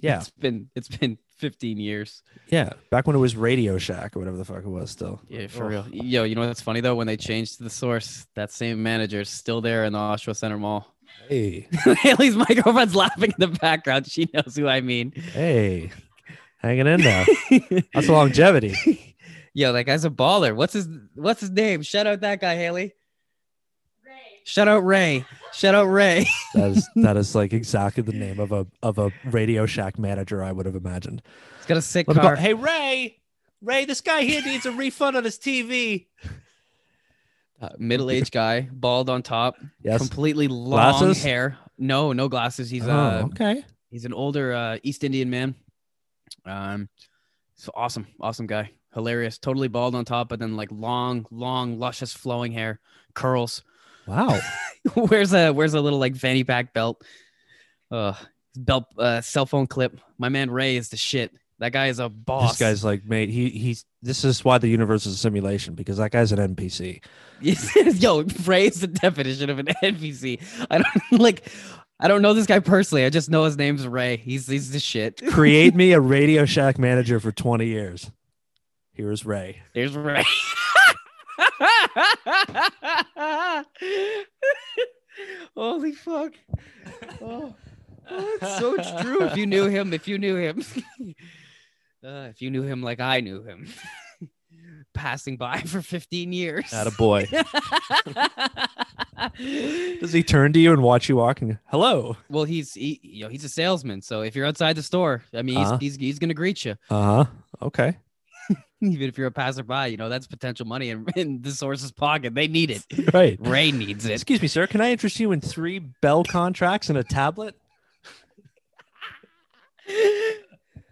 Speaker 1: Yeah,
Speaker 2: It's been it's been 15 years.
Speaker 1: yeah. Back when it was Radio Shack or whatever the fuck it was. Still.
Speaker 2: Yeah, for
Speaker 1: Ugh.
Speaker 2: real. Yo, you know what's funny though? When they changed to the source, that same manager's still there in the Oshawa Center Mall.
Speaker 1: Hey,
Speaker 2: Haley's my girlfriend's laughing in the background. She knows who I mean.
Speaker 1: hey, hanging in there. That's longevity.
Speaker 2: Yo, that guy's a baller. What's his What's his name? Shout out that guy, Haley. Ray. Shout out Ray. Shout out Ray.
Speaker 1: That is that is like exactly the name of a of a Radio Shack manager I would have imagined.
Speaker 2: He's got a sick
Speaker 1: Let
Speaker 2: car.
Speaker 1: hey Ray, Ray, this guy here needs a refund on his TV.
Speaker 2: Uh, middle-aged guy, bald on top,
Speaker 1: Yes.
Speaker 2: completely long
Speaker 1: Glasses?
Speaker 2: hair. No, no glasses. He's
Speaker 1: oh,
Speaker 2: uh
Speaker 1: okay.
Speaker 2: he's an older uh, East Indian man. Um, so awesome, awesome guy, hilarious, totally bald on top, but then like long, long, luscious, flowing hair, curls.
Speaker 1: Wow.
Speaker 2: wears a wears a little like fanny pack belt. Uh, belt uh, cell phone clip. My man Ray is the shit. That guy is a boss.
Speaker 1: This guy's like, mate, he he's this is why the universe is a simulation because that guy's an NPC.
Speaker 2: Yo, Ray is the definition of an NPC. I don't like. I don't know this guy personally. I just know his name's Ray. He's he's the shit.
Speaker 1: Create me a Radio Shack manager for 20 years. Here's Ray.
Speaker 2: Here's Ray. Holy fuck. Oh, oh, it's so true. If you knew him, if you knew him, uh, if you knew him like I knew him, passing by for 15 years.
Speaker 1: Not a boy. Does he turn to you and watch you walking? Hello.
Speaker 2: well, he's he, you know, he's a salesman. So if you're outside the store, I mean, he's,
Speaker 1: Uh-huh.
Speaker 2: he's, he's going to greet you.
Speaker 1: Uh huh. Okay.
Speaker 2: Even if you're a passerby, you know, that's potential money in, in the source's pocket. They need it.
Speaker 1: Right.
Speaker 2: Ray needs it.
Speaker 1: Excuse me, sir. Can I interest you in three Bell contracts and a tablet?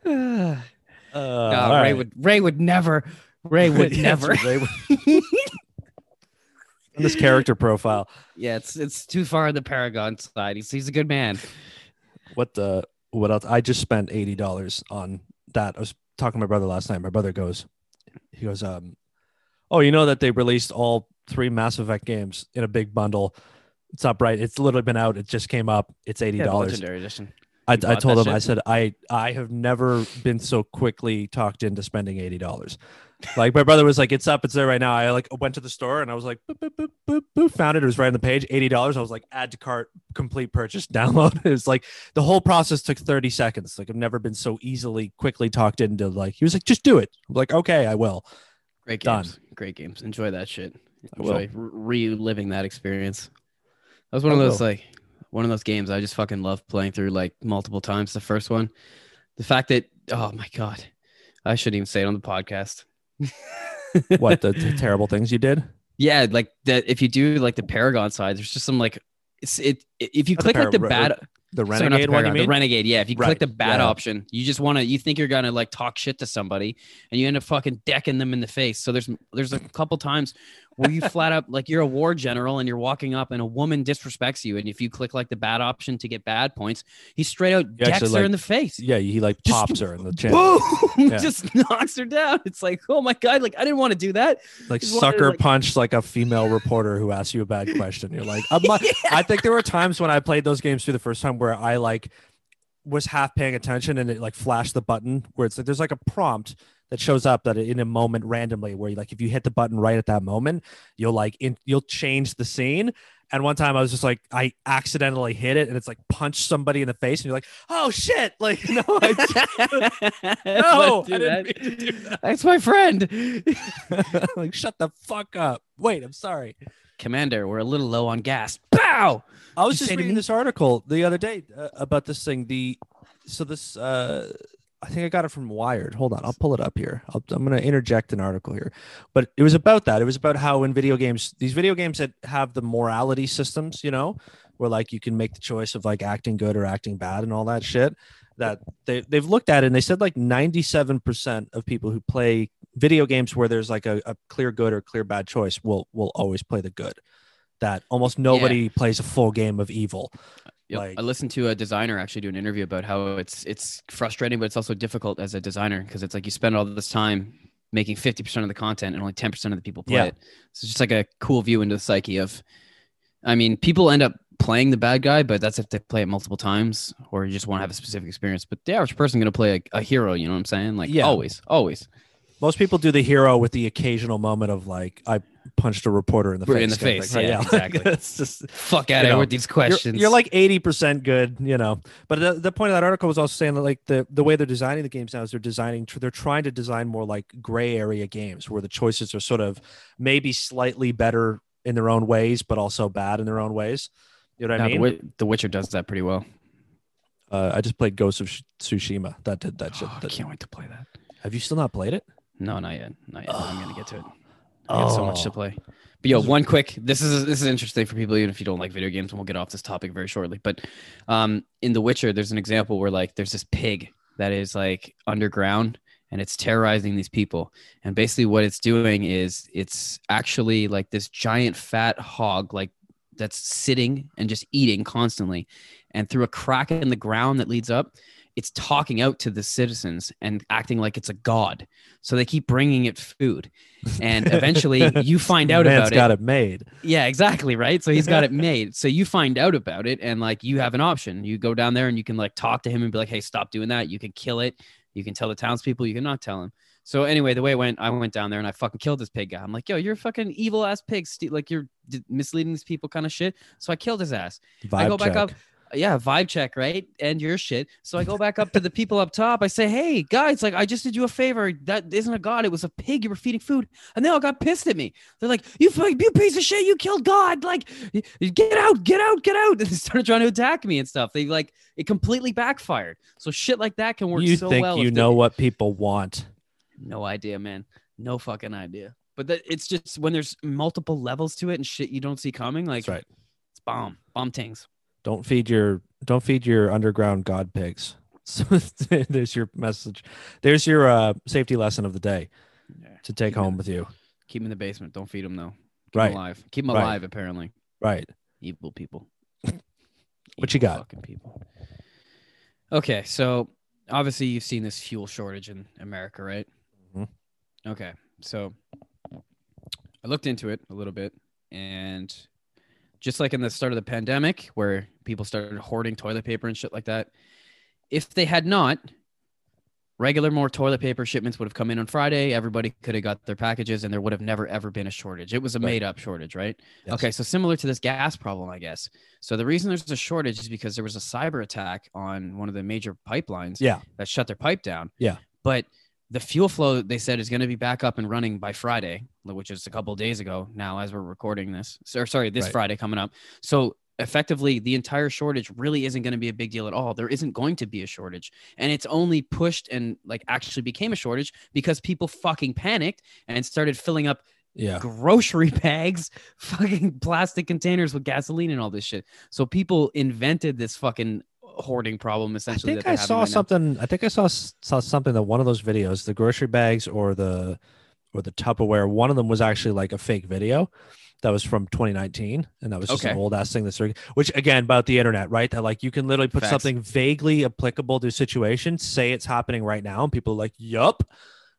Speaker 2: no,
Speaker 1: Uh, all
Speaker 2: Ray
Speaker 1: right.
Speaker 2: would Ray would never. Ray would never.
Speaker 1: Ray would- this character profile.
Speaker 2: yeah, it's it's too far on the Paragon side. He's he's a good man.
Speaker 1: What the? What else? I just spent eighty dollars on that. I was talking to my brother last night. My brother goes, he goes, um, oh, you know that they released all three Mass Effect games in a big bundle. It's up right. It's literally been out. It just came up. It's eighty
Speaker 2: yeah,
Speaker 1: dollars.
Speaker 2: legendary edition.
Speaker 1: I, I told him, I said, I, I have never been so quickly talked into spending $80. Like my brother was like, it's up, it's there right now. I like went to the store and I was like, boop, boop, boop, boop, boop, found it. It was right on the page, $80. I was like, add to cart, complete purchase, download. It was like the whole process took 30 seconds. Like I've never been so easily quickly talked into like, he was like, just do it. I'm like, okay, I will.
Speaker 2: Great
Speaker 1: Done.
Speaker 2: games. Great games. Enjoy that shit. Enjoy reliving that experience. That was one of those like one of those games I just fucking love playing through like multiple times. The first one, the fact that oh my god, I shouldn't even say it on the podcast.
Speaker 1: What the, the terrible things you did?
Speaker 2: Yeah, like that. If you do like the Paragon side, there's just some like it's it. If you
Speaker 1: Not the
Speaker 2: click like the bad,
Speaker 1: The
Speaker 2: sorry, the
Speaker 1: Renegade one, you mean?
Speaker 2: the Renegade. Yeah, if you
Speaker 1: Right,
Speaker 2: click the bad
Speaker 1: yeah.
Speaker 2: option, you just want to. You think you're gonna like talk shit to somebody, and you end up fucking decking them in the face. So there's there's a couple times where you flat up like you're a war general and you're walking up and a woman disrespects you, and if you click like the bad option to get bad points, he straight out decks her
Speaker 1: like,
Speaker 2: in the face.
Speaker 1: yeah, he like
Speaker 2: Just
Speaker 1: pops her in the channel.
Speaker 2: Boom!
Speaker 1: Yeah.
Speaker 2: Just knocks her down. It's like, oh my god! Like I didn't want to do that.
Speaker 1: like
Speaker 2: Just
Speaker 1: sucker
Speaker 2: like-
Speaker 1: punch like a female reporter who asks you a bad question. You're like, not- I think there were times when I played those games through the first time where I like was half paying attention and it like flashed the button where it's like there's like a prompt that shows up that in a moment randomly where you like if you hit the button right at that moment you'll like in, you'll change the scene and one time I was just like I accidentally hit it and it's like punch somebody in the face and you're like oh shit like no I, no
Speaker 2: do
Speaker 1: I didn't
Speaker 2: that.
Speaker 1: mean to do that.
Speaker 2: That's my friend.
Speaker 1: like shut the fuck up wait I'm sorry
Speaker 2: Commander, we're a little low on gas. Bow.
Speaker 1: I was
Speaker 2: you
Speaker 1: just reading
Speaker 2: me?
Speaker 1: this article the other day uh, about this thing. The so this uh, I think I got it from Wired. Hold on, I'll pull it up here. I'll, I'm going to interject an article here, but it was about that. It was about how in video games, these video games that have the morality systems, you know, where like you can make the choice of like acting good or acting bad and all that shit. That they they've looked at it and they said like 97 percent of people who play video games where there's like a, a clear good or clear bad choice will will always play the good. That almost nobody plays a full game of evil.
Speaker 2: Yep.
Speaker 1: Like-
Speaker 2: I listened to a designer actually do an interview about how it's it's frustrating, but it's also difficult as a designer because it's like you spend all this time making 50% of the content and only 10% of the people play
Speaker 1: Yeah.
Speaker 2: it. So it's just like a cool view into the psyche of I mean, people end up playing the bad guy, but that's if they play it multiple times or you just want to have a specific experience. But the average person going to play a, a hero, you know what I'm saying? Like
Speaker 1: Yeah.
Speaker 2: always, always.
Speaker 1: Most people do the hero with the occasional moment of like, I punched a reporter in the face.
Speaker 2: in the face,
Speaker 1: right?
Speaker 2: yeah, exactly.
Speaker 1: it's just
Speaker 2: Fuck out of here with these
Speaker 1: you're,
Speaker 2: questions.
Speaker 1: you're like 80% good, you know. But the, the point of that article was also saying that like the, the way they're designing the games now is they're designing they're trying to design more like gray area games where the choices are sort of maybe slightly better in their own ways, but also bad in their own ways. You know what
Speaker 2: No,
Speaker 1: I
Speaker 2: the,
Speaker 1: mean?
Speaker 2: Wi- the Witcher does that pretty well.
Speaker 1: Uh, I just played Ghost of Tsushima. That did that shit.
Speaker 2: Oh, I can't wait to play that.
Speaker 1: have you still not played it?
Speaker 2: No, not yet. Not yet. I'm gonna get to it. I have so much to
Speaker 1: Oh.
Speaker 2: play. But yo, one quick. This is this is interesting for people, even if you don't like video games. And we'll get off this topic very shortly. But um, in The Witcher, there's an example where like there's this pig that is like underground and it's terrorizing these people. And basically, what it's doing is it's actually like this giant fat hog, like that's sitting and just eating constantly. And through a crack in the ground that leads up, it's talking out to the citizens and acting like it's a god. So they keep bringing it food. And eventually you find out about it.
Speaker 1: got it made.
Speaker 2: Yeah, exactly. Right. So he's got it made. So you find out about it and like you have an option. You go down there and you can like talk to him and be like, hey, stop doing that. You can kill it. You can tell the townspeople. You can not tell him. So anyway, the way it went, I went down there and I fucking killed this pig guy. I'm like, yo, you're a fucking evil ass pig. Like you're d- misleading these people kind of shit. So I killed his ass. I go back
Speaker 1: check.
Speaker 2: up. Yeah, vibe check, right? And your shit. So I go back up to the people up top. I say, hey, guys, like I just did you a favor. That isn't a god. It was a pig. You were feeding food. And they all got pissed at me. They're like, you, you piece of shit. You killed God. Like, get out, get out, get out. And they started trying to attack me and stuff. They like, it completely backfired. So shit like that can work
Speaker 1: You
Speaker 2: so
Speaker 1: think
Speaker 2: well.
Speaker 1: you
Speaker 2: if they-
Speaker 1: know what people want.
Speaker 2: no idea, man. No fucking idea. But that it's just when there's multiple levels to it and shit you don't see coming, like
Speaker 1: That's right.
Speaker 2: it's bomb, bomb tings.
Speaker 1: Don't feed your don't feed your underground god pigs. So there's your message. There's your uh, safety lesson of the day
Speaker 2: Yeah.
Speaker 1: to take
Speaker 2: Keep
Speaker 1: home with you.
Speaker 2: Keep them in the basement. Don't feed them though. Keep
Speaker 1: Right.
Speaker 2: alive. Keep them
Speaker 1: Right.
Speaker 2: alive. Apparently,
Speaker 1: Right.
Speaker 2: evil people.
Speaker 1: What you got?
Speaker 2: Fucking people. Okay, so obviously you've seen this fuel shortage in America, right?
Speaker 1: Mhm.
Speaker 2: Okay, so I looked into it a little bit, and just like in the start of the pandemic, where people started hoarding toilet paper and shit like that, if they had not, regular more toilet paper shipments would have come in on Friday. Everybody could have got their packages, and there would have never ever been a shortage. It was a made up shortage, right?
Speaker 1: Yes.
Speaker 2: Okay, so similar to this gas problem, I guess. So the reason there's a shortage is because there was a cyber attack on one of the major pipelines
Speaker 1: Yeah.
Speaker 2: that shut their pipe down.
Speaker 1: Yeah.
Speaker 2: But the fuel flow they said is going to be back up and running by Friday, which is a couple of days ago now as we're recording this. So, sorry, this
Speaker 1: Right.
Speaker 2: Friday coming up. So effectively the entire shortage really isn't going to be a big deal at all. There isn't going to be a shortage. And it's only pushed and like actually became a shortage because people fucking panicked and started filling up
Speaker 1: Yeah.
Speaker 2: grocery bags, fucking plastic containers with gasoline and all this shit. So people invented this fucking hoarding problem essentially.
Speaker 1: I
Speaker 2: think I
Speaker 1: saw
Speaker 2: right now.
Speaker 1: something. I think I saw saw something that one of those videos, the grocery bags or the or the Tupperware, one of them was actually like a fake video that was from 2019, and that was just an old ass thing that's which again about the internet, right? That like you can literally put
Speaker 2: Facts.
Speaker 1: something vaguely applicable to a situation, say it's happening right now, and people are like, "Yup."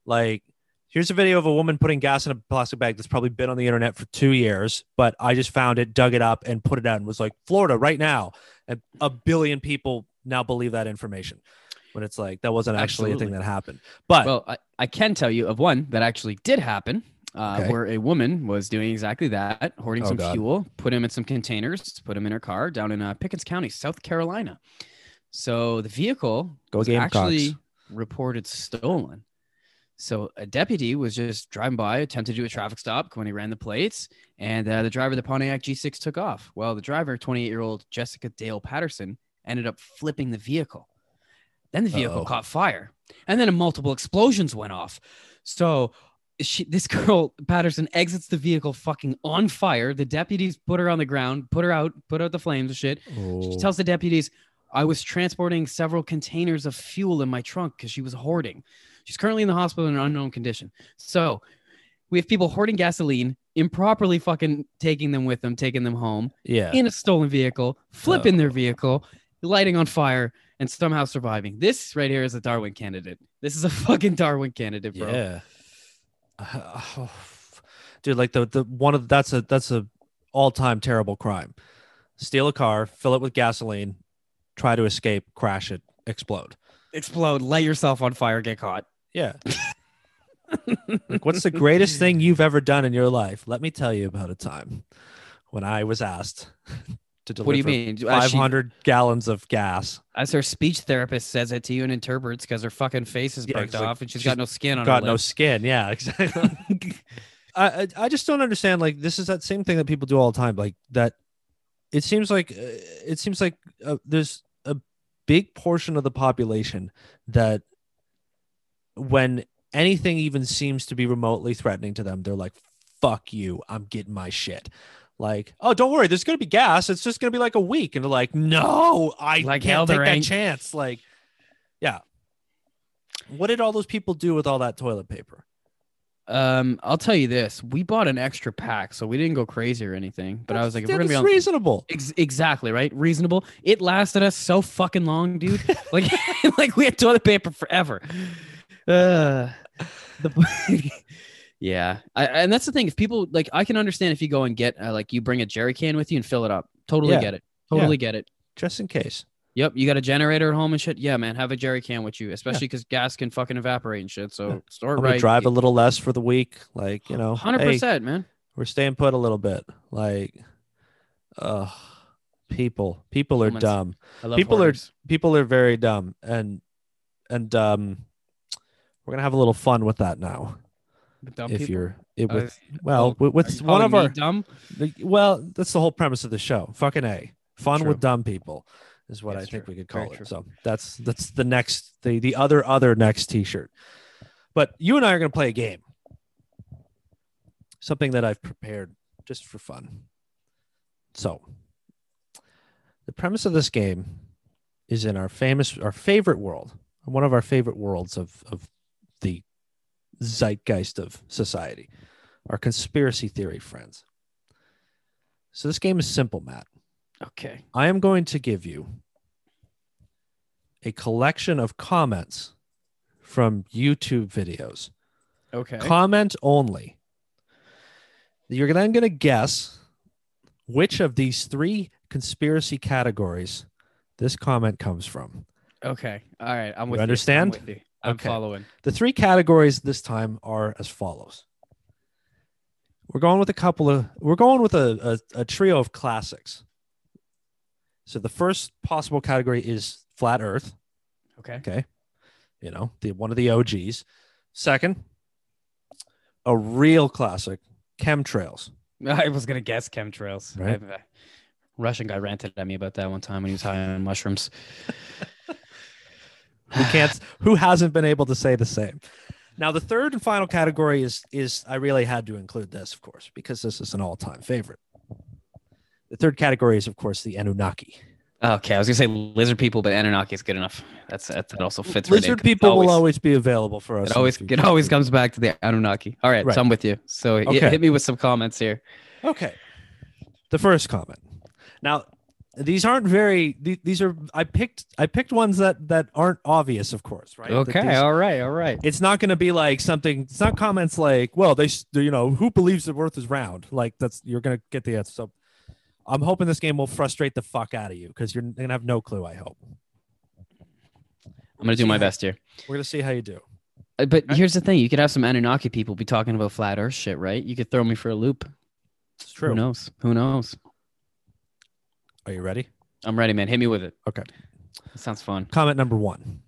Speaker 1: Like, here's a video of a woman putting gas in a plastic bag that's probably been on the internet for two years, but I just found it, dug it up, and put it out, and was like, "Florida right now." And a billion people now believe that information when it's like that wasn't actually a thing that happened but
Speaker 2: Well, I, I can tell you of one that actually did happen. Uh,
Speaker 1: Okay.
Speaker 2: Where a woman was doing exactly that, hoarding
Speaker 1: Oh,
Speaker 2: some
Speaker 1: God.
Speaker 2: fuel, put him in some containers, put him in her car down in uh, Pickens County, South Carolina. So the vehicle
Speaker 1: Go
Speaker 2: was
Speaker 1: Gamecocks.
Speaker 2: actually reported stolen. So a deputy was just driving by, attempted to do a traffic stop when he ran the plates, and uh, the driver of the Pontiac G6 took off. Well, the driver, 28-year-old Jessica Dale Patterson, ended up flipping the vehicle. Then the vehicle
Speaker 1: Uh-oh.
Speaker 2: caught fire, and then multiple explosions went off. So she, this girl Patterson exits the vehicle fucking on fire. The deputies put her on the ground, put her out, put out the flames and shit. She
Speaker 1: Oh,
Speaker 2: tells the deputies, I was transporting several containers of fuel in my trunk because she was hoarding. She's currently in the hospital in an unknown condition. So we have people hoarding gasoline, improperly fucking taking them with them, taking them home
Speaker 1: yeah
Speaker 2: in a stolen vehicle, flipping their oh. vehicle, lighting on fire, and somehow surviving. This right here is a Darwin candidate. This is a fucking Darwin candidate, bro.
Speaker 1: yeah dude like the the one of that's a that's a all-time terrible crime steal a car, fill it with gasoline, try to escape, crash it, explode.
Speaker 2: Explode, light yourself on fire, get caught.
Speaker 1: Yeah. like, what's the greatest thing you've ever done in your life? Let me tell you about a time when I was asked to deliver
Speaker 2: What do you mean? Uh, she-
Speaker 1: 500 gallons of gas.
Speaker 2: As her speech therapist says it to you and interprets because her fucking face is
Speaker 1: Yeah,
Speaker 2: burnt
Speaker 1: it's like
Speaker 2: off and she's
Speaker 1: she's
Speaker 2: got no skin on
Speaker 1: Got
Speaker 2: her
Speaker 1: no skin. Yeah, exactly. I, I I just don't understand. Like this is that same thing that people do all the time. Like that. It seems like uh, it seems like uh, there's a big portion of the population that when anything even seems to be remotely threatening to them, they're like, "Fuck you! I'm getting my shit." Like, oh, don't worry, there's gonna be gas. It's just gonna be like a week, and they're like, "No, I
Speaker 2: Like
Speaker 1: can't take that chance." Like, yeah. What did all those people do with all that toilet paper?
Speaker 2: Um, I'll tell you this: we bought an extra pack, so we didn't go crazy or anything. But I was like, if we're gonna be
Speaker 1: That's
Speaker 2: on,
Speaker 1: reasonable.
Speaker 2: Ex- exactly right, reasonable. It lasted us so fucking long, dude. like, like we had toilet paper forever. Uh, the, yeah, I, and that's the thing. If people like, I can understand if you go and get uh, like you bring a jerry can with you and fill it up. Totally
Speaker 1: Yeah.
Speaker 2: get it. Totally get it.
Speaker 1: just in case.
Speaker 2: Yep, you got a generator at home and shit. Yeah, man, have a jerry can with you, especially because gas can fucking evaporate and shit. So
Speaker 1: Yeah.
Speaker 2: store right.
Speaker 1: drive a little less for the week. Like you know,
Speaker 2: Hundred
Speaker 1: hey,
Speaker 2: percent, man.
Speaker 1: we're staying put a little bit. Like, uh, people, people are
Speaker 2: Moments.
Speaker 1: dumb.
Speaker 2: I love
Speaker 1: people are- People are very dumb, and and um, we're gonna have a little fun with that now.
Speaker 2: Dumb
Speaker 1: if
Speaker 2: people?
Speaker 1: you're it
Speaker 2: Uh,
Speaker 1: well
Speaker 2: oh,
Speaker 1: with, with one of our
Speaker 2: dumb.
Speaker 1: the- well, that's the whole premise of the show. Fucking a fun
Speaker 2: True.
Speaker 1: with dumb people is what
Speaker 2: Yes,
Speaker 1: I think
Speaker 2: true.
Speaker 1: we could
Speaker 2: Very
Speaker 1: call it.
Speaker 2: true.
Speaker 1: So that's that's the next the the other other next T-shirt. But you and I are going to play a game. Something that I've prepared just for fun. So the premise of this game is in our famous our favorite world, one of our favorite worlds of of the zeitgeist of society, our conspiracy theory friends. So this game is simple, Matt.
Speaker 2: Okay.
Speaker 1: I am going to give you a collection of comments from YouTube videos.
Speaker 2: Okay.
Speaker 1: Comment only. You're then going to guess which of these three conspiracy categories this comment comes from.
Speaker 2: Okay. All right. I'm
Speaker 1: You
Speaker 2: with
Speaker 1: understand?
Speaker 2: You. I'm, with you. I'm
Speaker 1: Okay.
Speaker 2: following.
Speaker 1: The three categories this time are as follows. We're going with a couple of we're going with a, a, a trio of classics. So the first possible category is flat earth.
Speaker 2: Okay.
Speaker 1: Okay. You know, the one of the OGs. Second, a real classic, chemtrails.
Speaker 2: I was gonna guess chemtrails.
Speaker 1: Right.
Speaker 2: I- I- Russian guy ranted at me about that one time when he was high on mushrooms.
Speaker 1: Who can't who hasn't been able to say the same? Now the third and final category is is I really had to include this, of course, because this is an all-time favorite. The third category is, of course, the Anunnaki.
Speaker 2: Okay, I was gonna say lizard people, but Anunnaki is good enough. That's that, that also fits.
Speaker 1: Lizard people
Speaker 2: always,
Speaker 1: will always be available for us.
Speaker 2: It always it always comes back to the Anunnaki. All right,
Speaker 1: Right.
Speaker 2: so I'm with you. So
Speaker 1: Okay.
Speaker 2: hit me with some comments here.
Speaker 1: Okay. The first comment. Now, these aren't very. These are. I picked. I picked ones that that aren't obvious, of course. Right.
Speaker 2: Okay,
Speaker 1: these-
Speaker 2: all right, all right.
Speaker 1: it's not going to be like something. It's not comments like, "Well, they, you know, who believes the Earth is round?" Like that's you're going to get the answer. So, I'm hoping this game will frustrate the fuck out of you because you're going to have no clue. I hope.
Speaker 2: I'm gonna do my best here.
Speaker 1: We're going to see how you do.
Speaker 2: Uh, But here's the thing: you could have some Anunnaki people be talking about flat Earth shit, right? You could throw me for a loop.
Speaker 1: It's true.
Speaker 2: Who knows? Who knows?
Speaker 1: Are you ready?
Speaker 2: I'm ready, man. Hit me with it.
Speaker 1: Okay.
Speaker 2: That sounds fun.
Speaker 1: Comment number one.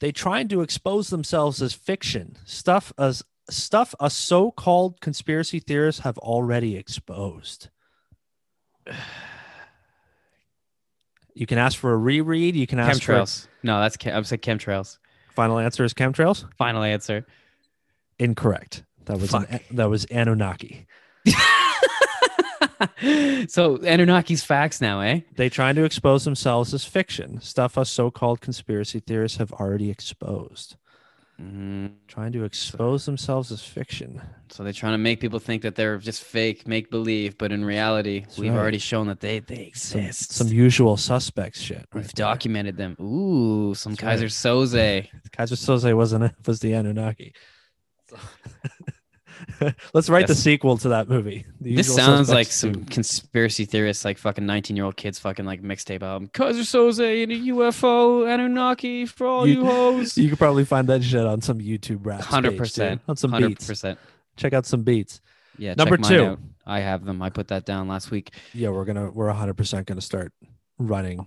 Speaker 1: They tried to expose themselves as fiction, stuff as stuff a so-called conspiracy theorists have already exposed. You can ask for a reread. You can ask for
Speaker 2: Chemtrails. No, that's chem- I say chemtrails.
Speaker 1: final answer is chemtrails.
Speaker 2: Final answer.
Speaker 1: Incorrect. That was an, that was Anunnaki.
Speaker 2: so Anunnaki's facts now, eh?
Speaker 1: They trying to expose themselves as fiction, stuff us so-called conspiracy theorists have already exposed.
Speaker 2: Mhm.
Speaker 1: Trying to expose themselves as fiction.
Speaker 2: So they're trying to make people think that they're just fake, make believe, but in reality,
Speaker 1: That's
Speaker 2: we've
Speaker 1: right.
Speaker 2: already shown that they they exist.
Speaker 1: some usual suspects shit.
Speaker 2: We've
Speaker 1: there.
Speaker 2: documented them. Ooh, some
Speaker 1: That's right.
Speaker 2: Keyser Söze.
Speaker 1: Keyser Söze wasn't was the Anunnaki. So- Let's write the sequel to that movie.
Speaker 2: This sounds like some conspiracy theorists, like fucking 19 year old kids, fucking like mixtape album. Keyser Söze and a UFO, Anunnaki for all
Speaker 1: You-
Speaker 2: you, hoes.
Speaker 1: You could probably find that shit on some YouTube rap.
Speaker 2: Hundred percent
Speaker 1: on some
Speaker 2: Hundred
Speaker 1: beats.
Speaker 2: percent.
Speaker 1: Check out some beats.
Speaker 2: Yeah.
Speaker 1: Number
Speaker 2: check
Speaker 1: two.
Speaker 2: out. I have them. I put that down last week.
Speaker 1: Yeah, we're gonna we're hundred percent gonna start running.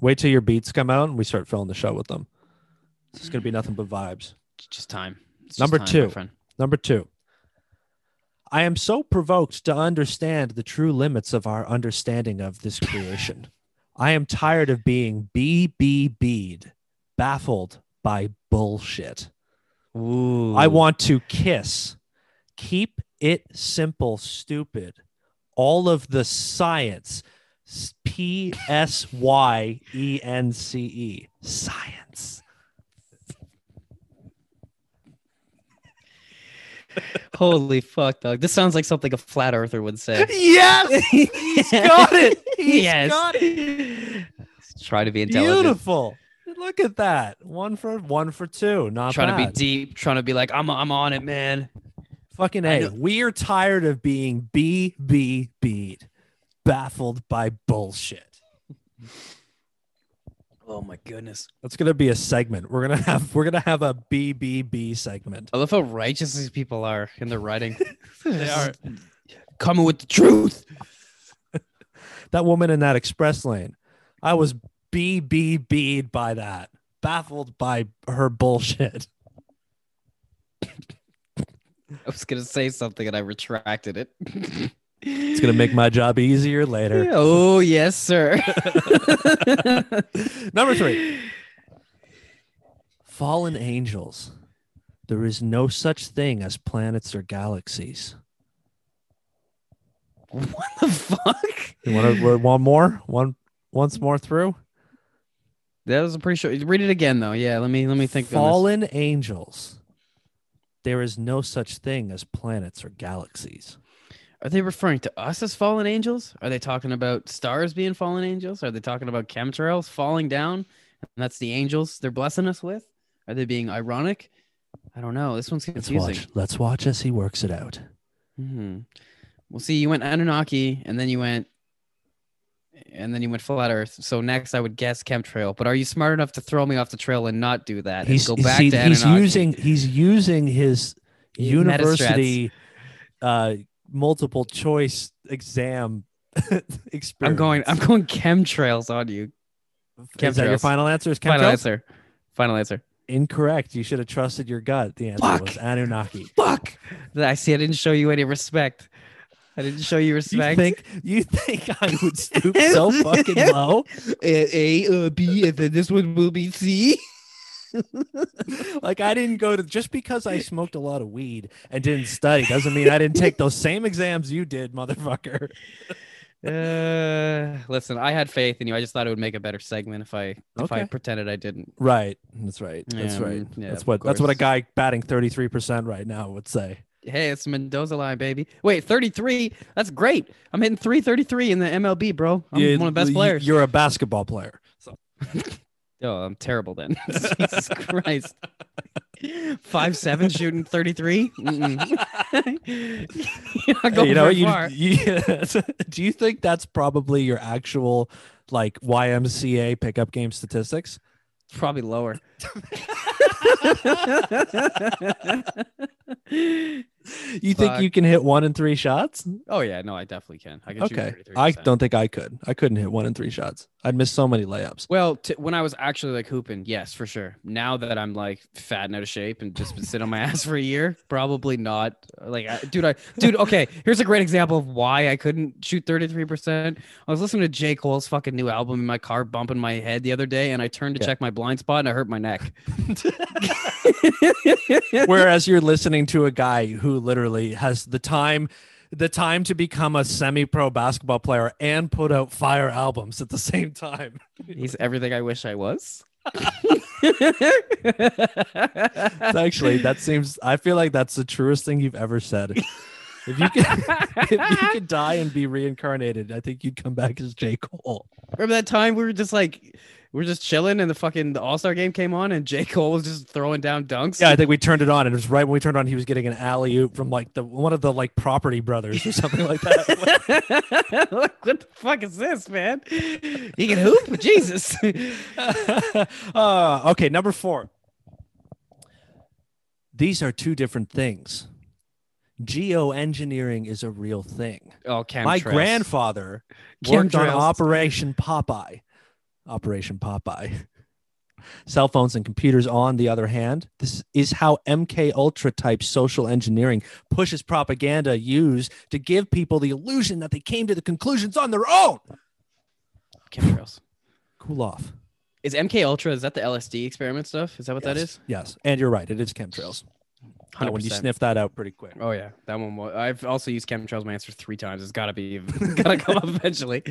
Speaker 1: Wait till your beats come out and we start filling the show with them. It's gonna be nothing but vibes.
Speaker 2: It's just time. It's just
Speaker 1: Number
Speaker 2: time,
Speaker 1: two. Number two. I am so provoked to understand the true limits of our understanding of this creation. I am tired of being BBB'd, baffled by bullshit.
Speaker 2: Ooh.
Speaker 1: I want to kiss. Keep it simple, stupid. All of the science. P S Y E N C E. Science.
Speaker 2: Holy fuck, dog. This sounds like something a flat earther would say.
Speaker 1: Yes. He's got it. He's
Speaker 2: yes.
Speaker 1: got it.
Speaker 2: Try to be intelligent.
Speaker 1: Beautiful. Look at that. One for one for two. Not
Speaker 2: Trying to be deep, trying to be like, I'm I'm on it, man.
Speaker 1: Fucking A.
Speaker 2: know-
Speaker 1: We're tired of being BBB'd, baffled by bullshit.
Speaker 2: Oh my goodness.
Speaker 1: That's gonna be a segment. We're gonna have we're gonna have a BBB segment.
Speaker 2: I love how righteous these people are in their writing.
Speaker 1: They are.
Speaker 2: coming with the truth.
Speaker 1: That woman in that express lane, I was BBB'd by that, baffled by her bullshit.
Speaker 2: I was gonna say something and I retracted it.
Speaker 1: It's gonna make my job easier later.
Speaker 2: Oh yes, sir.
Speaker 1: Number three. Fallen angels. There is no such thing as planets or galaxies.
Speaker 2: what the fuck?
Speaker 1: You want to uh, one more? One once more through?
Speaker 2: That was a pretty sure. Read it again though. Yeah, let me let me think.
Speaker 1: Fallen angels. There is no such thing as planets or galaxies.
Speaker 2: Are they referring to us as fallen angels? Are they talking about stars being fallen angels? Are they talking about chemtrails falling down? And that's the angels they're blessing us with? Are they being ironic? I don't know. This one's confusing.
Speaker 1: Let's watch. Let's watch as he works it out.
Speaker 2: hmm Well, see, you went Anunnaki, and then you went, and then you went flat Earth. So next, I would guess chemtrail. But are you smart enough to throw me off the trail and not do that?
Speaker 1: He's,
Speaker 2: and go back
Speaker 1: see,
Speaker 2: to
Speaker 1: he's using he's using his university uh, multiple choice exam experience.
Speaker 2: I'm going. I'm going chemtrails on you.
Speaker 1: Is that your final answer? Is
Speaker 2: Final
Speaker 1: chemtrails?
Speaker 2: answer. Final answer.
Speaker 1: Incorrect. You should have trusted your gut. The answer
Speaker 2: Fuck.
Speaker 1: was Anunnaki.
Speaker 2: Fuck. I see. I didn't show you any respect. I didn't show you respect.
Speaker 1: You think you think I would stoop so fucking low?
Speaker 2: A, A, uh, B, and then this one will be C.
Speaker 1: Like I didn't go to just because I smoked a lot of weed and didn't study doesn't mean I didn't take those same exams you did, motherfucker.
Speaker 2: Uh, listen, I had faith in you. I just thought it would make a better segment if I if I pretended I didn't.
Speaker 1: Right. That's right. That's
Speaker 2: Yeah,
Speaker 1: right.
Speaker 2: yeah,
Speaker 1: that's what that's what a guy batting 33% right now would say.
Speaker 2: Hey, it's Mendoza line, baby. Wait, 33. That's great. I'm hitting 333 in the MLB, bro. I'm
Speaker 1: You-
Speaker 2: one of the best players.
Speaker 1: You're a basketball player. So
Speaker 2: Oh, I'm terrible then. Jesus Christ. Five seven shooting 33. Mm-mm. You're not
Speaker 1: Hey,
Speaker 2: going
Speaker 1: you know you, you do you think that's probably your actual like YMCA pickup game statistics?
Speaker 2: It's probably lower.
Speaker 1: You think
Speaker 2: Fuck.
Speaker 1: you can hit one in three shots?
Speaker 2: oh yeah, no, I definitely can. I can
Speaker 1: Okay.
Speaker 2: shoot
Speaker 1: I don't think I could. I couldn't hit one in three shots. I'd miss so many layups.
Speaker 2: Well, t- when I was actually like hooping, yes, for sure. Now that I'm like fat and out of shape and just been sitting on my ass for a year, probably not. Uh, like, I, dude, I, dude, okay. Here's a great example of why I couldn't shoot 33%. I was listening to J. Cole's fucking new album in my car, bumping my head the other day, and I turned to
Speaker 1: Yeah.
Speaker 2: check my blind spot and I hurt my neck.
Speaker 1: Whereas you're listening to a guy who literally has the time the time to become a semi-pro basketball player and put out fire albums at the same time.
Speaker 2: He's everything I wish I was.
Speaker 1: Actually that seems I feel like that's the truest thing you've ever said. If you could if you could die and be reincarnated, I think you'd come back as J. Cole.
Speaker 2: Remember that time we were just like, We're just chilling, and the fucking the All Star game came on, and J Cole was just throwing down dunks.
Speaker 1: Yeah, I think we turned it on, and it was right when we turned on. He was getting an alley oop from like the one of the like property brothers or something like that.
Speaker 2: Like, what the fuck is this, man? You can hoop, Jesus.
Speaker 1: uh, okay, number four. These are two different things. Geoengineering is a real thing.
Speaker 2: Oh, chemtrails.
Speaker 1: My grandfather worked on Operation Popeye. Operation Popeye. Cell phones and computers, on the other hand, this is how MK Ultra type social engineering pushes propaganda used to give people the illusion that they came to the conclusions on their own.
Speaker 2: chemtrails.
Speaker 1: Cool off.
Speaker 2: Is MK Ultra? Is that the LSD experiment stuff? Is that what that
Speaker 1: Yes,
Speaker 2: is?
Speaker 1: Yes, and you're right. It is chemtrails. Uh, when you sniff that out pretty quick.
Speaker 2: Oh yeah, that one. Was, I've also used chemtrails. My answer three times. It's got to be gotta come up eventually.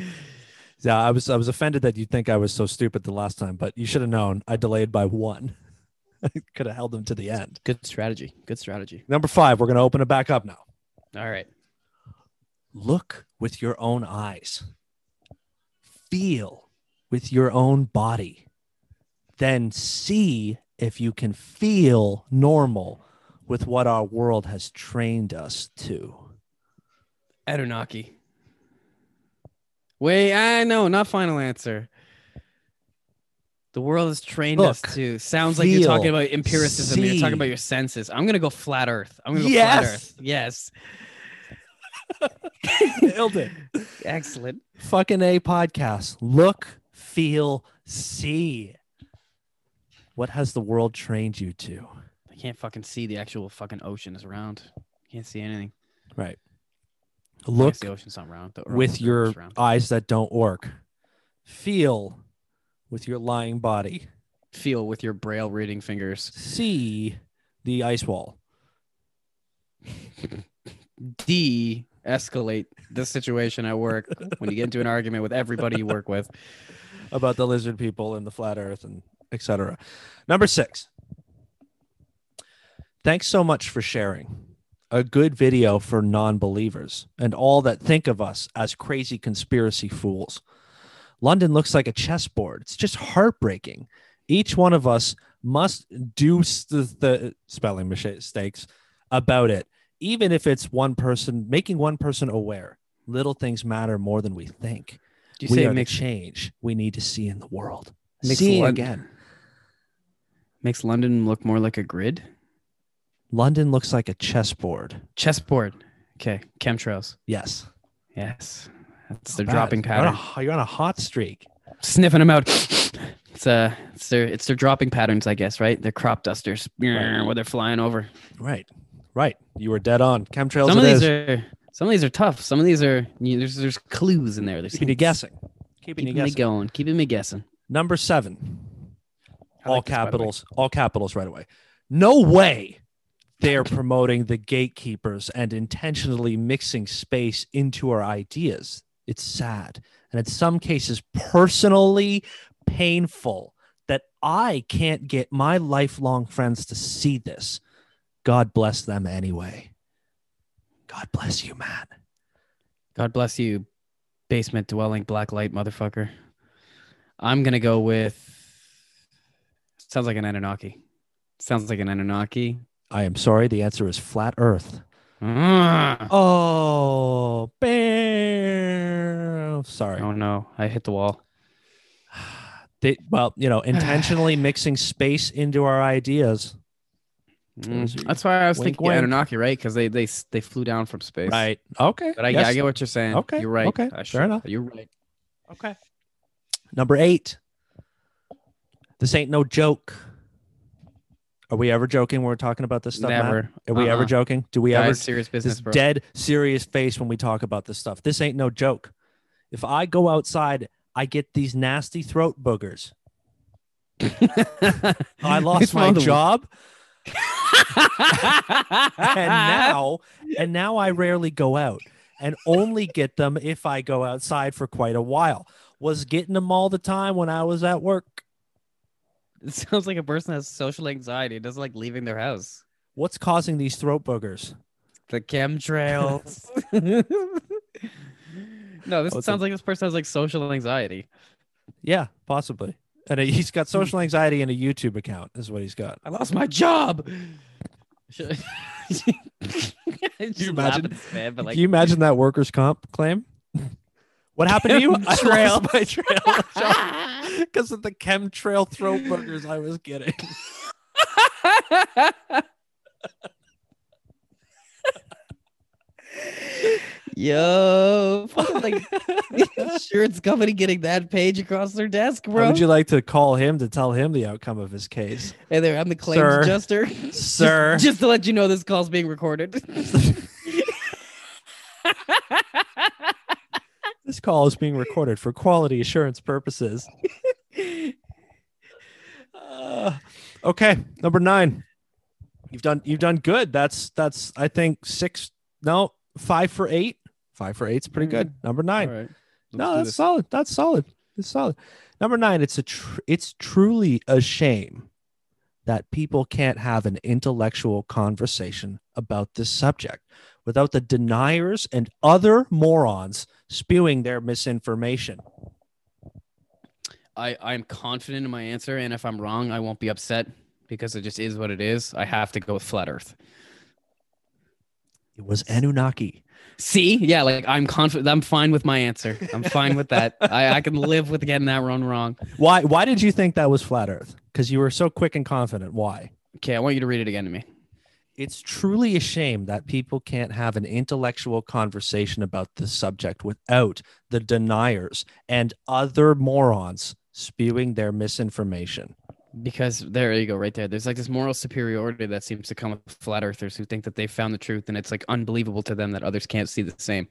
Speaker 1: Yeah, I was I was offended that you think I was so stupid the last time, but you should have known. I delayed by one. I could have held them to the end.
Speaker 2: Good strategy. Good strategy.
Speaker 1: Number five, we're gonna open it back up now.
Speaker 2: All right.
Speaker 1: Look with your own eyes. Feel with your own body. Then see if you can feel normal with what our world has trained us to.
Speaker 2: Anunnaki. Wait, I know, not final answer. The world has trained us to. Sounds like you're talking about empiricism. You're talking about your senses. I'm gonna go flat Earth. I'm gonna go flat
Speaker 1: Yes.
Speaker 2: Earth. Yes.
Speaker 1: Nailed it.
Speaker 2: Excellent.
Speaker 1: fucking a podcast look feel see what has the world trained you to
Speaker 2: I can't fucking see the actual fucking ocean is around. Can't see anything.
Speaker 1: right look
Speaker 2: the ocean's not round. The
Speaker 1: with your
Speaker 2: round.
Speaker 1: eyes that don't work feel with your lying body
Speaker 2: feel with your braille reading fingers.
Speaker 1: see the ice wall
Speaker 2: De escalate the situation at work when you get into an argument with everybody you work with.
Speaker 1: about the lizard people and the flat earth and etc number six thanks so much for sharing a good video for non-believers and all that think of us as crazy conspiracy fools london looks like a chessboard it's just heartbreaking each one of us must do the, the spelling mistakes about it even if it's one person making one person aware little things matter more than we think
Speaker 2: Do you
Speaker 1: we
Speaker 2: say
Speaker 1: are
Speaker 2: it
Speaker 1: the
Speaker 2: makes
Speaker 1: change we need to see in the world.
Speaker 2: Makes Lon-
Speaker 1: again.
Speaker 2: makes London look more like a grid?
Speaker 1: London looks like a chessboard.
Speaker 2: Chessboard. Okay. Chemtrails.
Speaker 1: Yes.
Speaker 2: Yes. That's their
Speaker 1: Not
Speaker 2: dropping
Speaker 1: bad. You're on,
Speaker 2: pattern.
Speaker 1: a, you're on a hot streak.
Speaker 2: Sniffing them out. It's uh it's their it's their dropping patterns, I guess, right? They're crop dusters
Speaker 1: Right.
Speaker 2: where they're flying over.
Speaker 1: Right. Right. You were dead on. Chemtrails
Speaker 2: some of these
Speaker 1: is.
Speaker 2: are some of these are tough. Some of these are you, there's there's clues in there. There's
Speaker 1: Keeping you guessing. Keeping
Speaker 2: Keeping
Speaker 1: you
Speaker 2: me
Speaker 1: guessing.
Speaker 2: going. Keeping me guessing.
Speaker 1: Number seven.
Speaker 2: I
Speaker 1: all
Speaker 2: like this, by the way.
Speaker 1: capitals. All capitals right away. No way they're promoting the gatekeepers and intentionally mixing space into our ideas. It's sad. And in some cases, personally painful that I can't get my lifelong friends to see this. God bless them anyway. God bless you, man.
Speaker 2: God bless you, basement dwelling black light motherfucker. I'm gonna go with. Sounds like an Anunnaki. Sounds like an Anunnaki.
Speaker 1: I am sorry. The answer is flat earth.
Speaker 2: Ah.
Speaker 1: Oh, bam. Sorry.
Speaker 2: Oh no, I hit the wall.
Speaker 1: They, well, you know, intentionally mixing space into our ideas.
Speaker 2: Mm, That's why I was
Speaker 1: wink,
Speaker 2: thinking
Speaker 1: wink.
Speaker 2: Anunnaki, right? Because they they they flew down from space.
Speaker 1: Right. Okay.
Speaker 2: But I,
Speaker 1: yes.
Speaker 2: I get what you're saying.
Speaker 1: Okay,
Speaker 2: You're right.
Speaker 1: okay, fair enough.
Speaker 2: You're right.
Speaker 1: Okay. Number eight. This ain't no joke. Are we ever joking when we're talking about this stuff? Matt?
Speaker 2: Never.
Speaker 1: Are we ever
Speaker 2: Uh-uh.
Speaker 1: joking? Do we
Speaker 2: Guys,
Speaker 1: ever
Speaker 2: serious business,
Speaker 1: this
Speaker 2: bro.
Speaker 1: dead serious face when we talk about this stuff? This ain't no joke. If I go outside, I get these nasty throat boogers. I lost
Speaker 2: It's
Speaker 1: my
Speaker 2: one of the-
Speaker 1: job. and now and now I rarely go out and only get them if I go outside for quite a while. Was getting them all the time when I was at work.
Speaker 2: it sounds like a person has social anxiety. It doesn't like leaving their house.
Speaker 1: What's causing these throat boogers?
Speaker 2: The chemtrails. no, this
Speaker 1: Oh,
Speaker 2: sounds
Speaker 1: a-
Speaker 2: like this person has like social anxiety.
Speaker 1: Yeah, possibly. and he's got social anxiety and a YouTube account. Is what he's got.
Speaker 2: I lost my job. Should-
Speaker 1: you imagine-
Speaker 2: Man, like,
Speaker 1: Can you imagine that workers' comp claim? What happened to you? I
Speaker 2: Chemtrail.
Speaker 1: lost my trail because of the chemtrail throat burgers I was getting.
Speaker 2: Yo, fucking like insurance company getting that page across their desk,
Speaker 1: How
Speaker 2: bro.
Speaker 1: would you like to call him to tell him the outcome of his case,
Speaker 2: hey there, I'm the claims
Speaker 1: Sir.
Speaker 2: adjuster.
Speaker 1: sir?
Speaker 2: Just to let you know, this call's being recorded.
Speaker 1: This call is being recorded for quality assurance purposes. Uh, okay, number nine. You've done you've done good. That's that's I think six no five for eight. Five for eight's pretty good. Number nine.
Speaker 2: Right.
Speaker 1: no, that's solid. That's solid. It's solid. Number nine. It's a tr- it's truly a shame that people can't have an intellectual conversation about this subject without the deniers and other morons spewing their misinformation.
Speaker 2: I, I'm confident in my answer, and if I'm wrong, I won't be upset because it just is what it is. I have to go with flat Earth.
Speaker 1: It was Anunnaki.
Speaker 2: See, yeah, like I'm confident. I'm fine with my answer. I'm fine with that. I, I can live with getting that one wrong.
Speaker 1: Why why did you think that was flat earth? Because you were so quick and confident. Why?
Speaker 2: Okay, I want you to read it again to me.
Speaker 1: It's truly a shame that people can't have an intellectual conversation about this subject without the deniers and other morons spewing their misinformation.
Speaker 2: Because there you go, right there. There's like this moral superiority that seems to come with flat earthers who think that they found the truth and it's like unbelievable to them that others can't see the same.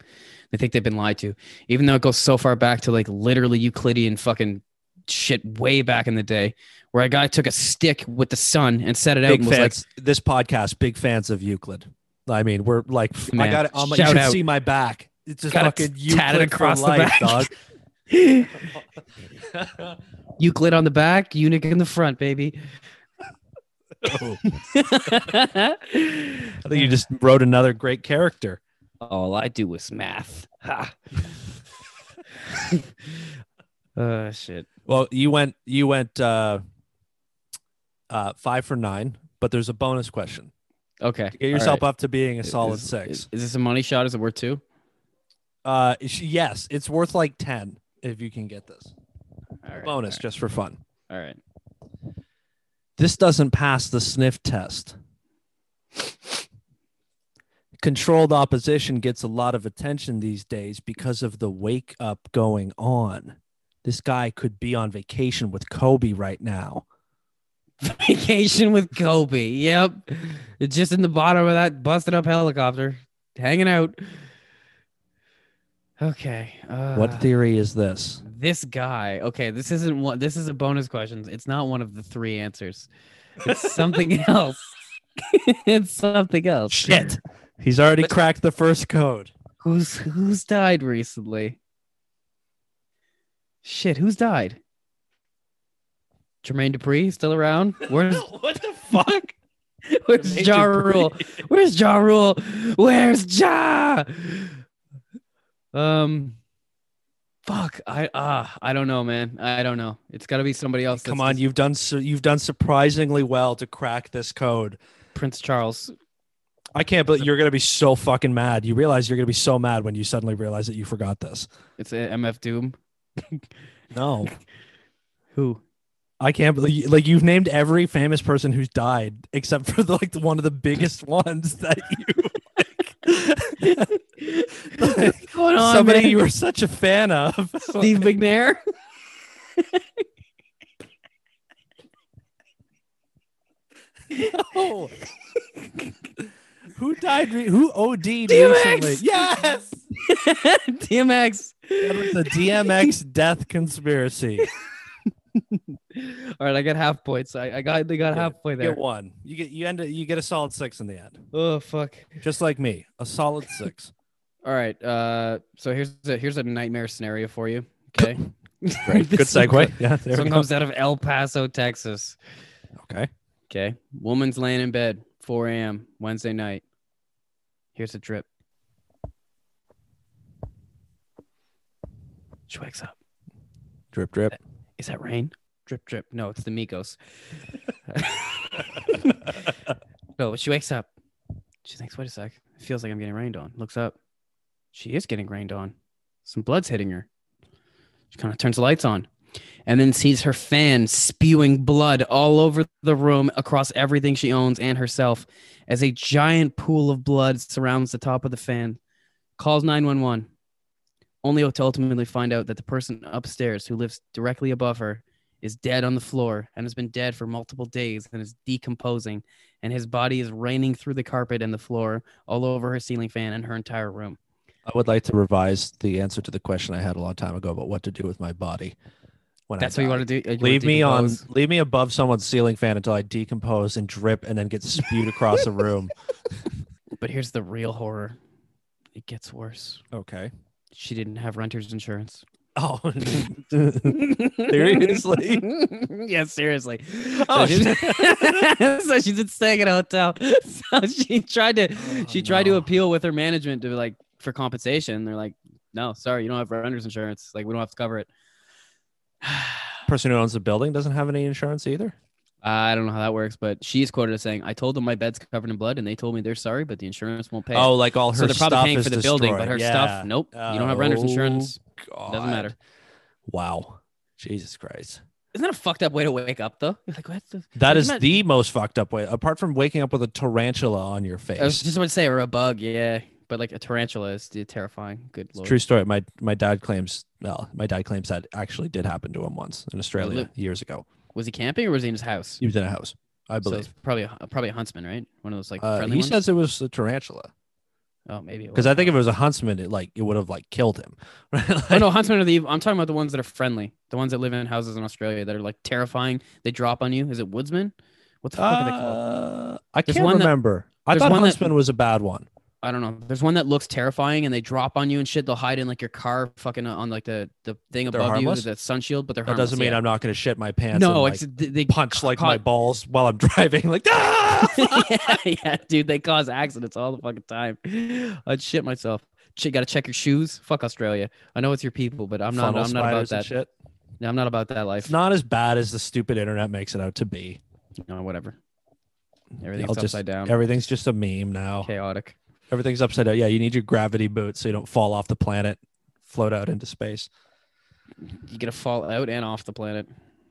Speaker 2: They think they've been lied to, even though it goes so far back to like literally Euclidean fucking shit way back in the day where a guy took a stick with the sun and set it out
Speaker 1: Big
Speaker 2: and was like,
Speaker 1: fans. this podcast, big fans of Euclid. I mean, we're like, I got it. Um, you
Speaker 2: shout
Speaker 1: should
Speaker 2: out.
Speaker 1: see my back. It's just
Speaker 2: Got it
Speaker 1: fucking Euclid
Speaker 2: tatted across the
Speaker 1: life,
Speaker 2: back.
Speaker 1: dog.
Speaker 2: Euclid on the back, eunuch in the front, baby.
Speaker 1: Oh, I think you just wrote another great character.
Speaker 2: All I do is math. Ha. uh shit.
Speaker 1: Well, you went you went uh uh five for nine, but there's a bonus question.
Speaker 2: Okay.
Speaker 1: To get yourself up to being a solid
Speaker 2: is,
Speaker 1: six.
Speaker 2: Is, is this a money shot? Is it worth two?
Speaker 1: Uh yes, it's worth like ten if you can get this.
Speaker 2: All right,
Speaker 1: bonus just for fun.
Speaker 2: All right.
Speaker 1: This doesn't pass the sniff test. Controlled opposition gets a lot of attention these days because of the wake up going on. This guy could be on vacation with Kobe right now.
Speaker 2: Vacation with Kobe. Yep. It's just in the bottom of that busted up helicopter, hanging out. Okay. Uh,
Speaker 1: What theory is this?
Speaker 2: this guy? Okay, this isn't one. This is a bonus question. It's not one of the three answers. It's something else. it's something else.
Speaker 1: Shit. He's already cracked the first code.
Speaker 2: Who's who's died recently? Shit, who's died? Jermaine Dupri still around? Where's
Speaker 1: what the fuck?
Speaker 2: Where's
Speaker 1: Jermaine
Speaker 2: Ja. Rule? Where's Ja Rule? Where's Ja? Um, fuck. I ah, I don't know, man. I don't know. It's got to be somebody else.
Speaker 1: Come on, you've done su- you've done surprisingly well to crack this code.
Speaker 2: Prince Charles.
Speaker 1: I can't believe you're gonna be so fucking mad. You realize you're gonna be so mad when you suddenly realize that you forgot this.
Speaker 2: It's a MF Doom.
Speaker 1: No,
Speaker 2: Who?
Speaker 1: I can't believe like you've named every famous person who's died except for the, like the, one of the biggest ones that you
Speaker 2: What's going on,
Speaker 1: somebody
Speaker 2: man?
Speaker 1: you were such a fan of.
Speaker 2: Steve McNair.
Speaker 1: No. who died? Re- who OD'd
Speaker 2: DMX!
Speaker 1: recently? Yes,
Speaker 2: DMX.
Speaker 1: That was the DMX death conspiracy.
Speaker 2: All right, I got half points. I, I got they got
Speaker 1: Yeah,
Speaker 2: halfway
Speaker 1: You
Speaker 2: there.
Speaker 1: get one. You get you end it- you get a solid six in the end,
Speaker 2: Oh fuck.
Speaker 1: just like me, a solid six.
Speaker 2: All right. Uh, so here's a here's a nightmare scenario for you. Okay.
Speaker 1: Great, good segue. Yeah, there
Speaker 2: This
Speaker 1: we go.
Speaker 2: comes out of El Paso, Texas.
Speaker 1: Okay.
Speaker 2: Okay. Woman's laying in bed, 4 a.m. Wednesday night. Here's a drip. She wakes up.
Speaker 1: Drip, drip.
Speaker 2: Is that rain? drip, drip. No, it's the Migos. no, but she wakes up. She thinks, wait a sec. It feels like I'm getting rained on. Looks up. She is getting rained on. Some blood's hitting her. She kind of turns the lights on and then sees her fan spewing blood all over the room across everything she owns and herself as a giant pool of blood surrounds the top of the fan. Calls 911 only to ultimately find out that the person upstairs who lives directly above her is dead on the floor and has been dead for multiple days and is decomposing and his body is raining through the carpet and the floor all over her ceiling fan and her entire room
Speaker 1: I would like to revise the answer to the question I had a long time ago about what to do with my body. When
Speaker 2: that's what you want to do
Speaker 1: Leave me on. Leave me above someone's ceiling fan until I decompose and drip, and then get spewed across the room.
Speaker 2: but here's the real horror it gets worse
Speaker 1: Okay.
Speaker 2: She didn't have renter's insurance
Speaker 1: Oh, seriously?
Speaker 2: yeah, seriously.
Speaker 1: Oh,
Speaker 2: so, she's, so she's been staying at a hotel. So she tried to oh, she tried to appeal with her management to like for compensation. They're like, no, sorry, you don't have renter's insurance. Like we don't have to cover it.
Speaker 1: Person who owns the building doesn't have any insurance either.
Speaker 2: I don't know how that works, but she's quoted as saying, "I told them my bed's covered in blood, and they told me they're sorry, but the insurance won't pay."
Speaker 1: Oh, like all her
Speaker 2: so they're probably paying for the building, but her
Speaker 1: destroyed.
Speaker 2: stuff,
Speaker 1: Yeah.
Speaker 2: nope. you don't have renter's oh, insurance.
Speaker 1: Oh,
Speaker 2: Doesn't matter.
Speaker 1: Wow. Jesus Christ.
Speaker 2: Isn't that a fucked up way to wake up, though? You're like, what? The?
Speaker 1: That is
Speaker 2: that-
Speaker 1: the most fucked up way. Apart from waking up with a tarantula on your face.
Speaker 2: I was just about to say, or a bug, yeah. But like a tarantula is terrifying. Good lord.
Speaker 1: true story. My my dad claims well, my dad claims that actually did happen to him once in Australia years ago.
Speaker 2: Was he camping or was he in his house?
Speaker 1: He was in a house, I believe.
Speaker 2: it's probably a, probably a huntsman, right? One of those like
Speaker 1: Uh,
Speaker 2: friendly
Speaker 1: he
Speaker 2: ones.
Speaker 1: says it was a tarantula
Speaker 2: oh, maybe.
Speaker 1: because I think if it was a huntsman, it like it would have like killed him. Right?
Speaker 2: Oh no, huntsmen are the. I'm talking about the ones that are friendly, the ones that live in houses in Australia that are like terrifying. They drop on you. Is it woodsman? What the fuck are they called?
Speaker 1: uh, I
Speaker 2: There's
Speaker 1: can't
Speaker 2: one that-
Speaker 1: remember. I thought
Speaker 2: one that-
Speaker 1: huntsman was a bad one.
Speaker 2: I don't know. There's one that looks terrifying, and they drop on you and shit. They'll hide in like your car, fucking uh, on like the the thing
Speaker 1: They're
Speaker 2: above
Speaker 1: harmless?
Speaker 2: you, the sun shield. But they're
Speaker 1: That doesn't mean
Speaker 2: yeah.
Speaker 1: I'm not going to shit my pants.
Speaker 2: No,
Speaker 1: and,
Speaker 2: it's
Speaker 1: like,
Speaker 2: they, they
Speaker 1: punch like my balls while I'm driving. Like ah!
Speaker 2: yeah, yeah, dude, they cause accidents all the fucking time. I'd shit myself. Ch- got to check your shoes. Fuck Australia. I know it's your people, but I'm not.
Speaker 1: Funnel
Speaker 2: I'm not about that.
Speaker 1: shit.
Speaker 2: No, I'm not about that life.
Speaker 1: It's not as bad as the stupid internet makes it out to be.
Speaker 2: No, whatever. Everything's
Speaker 1: I'll just-
Speaker 2: upside down.
Speaker 1: Everything's just a meme now.
Speaker 2: chaotic.
Speaker 1: Everything's upside down. Yeah, you need your gravity boots so you don't fall off the planet, float out into space.
Speaker 2: You get to fall out and off the planet.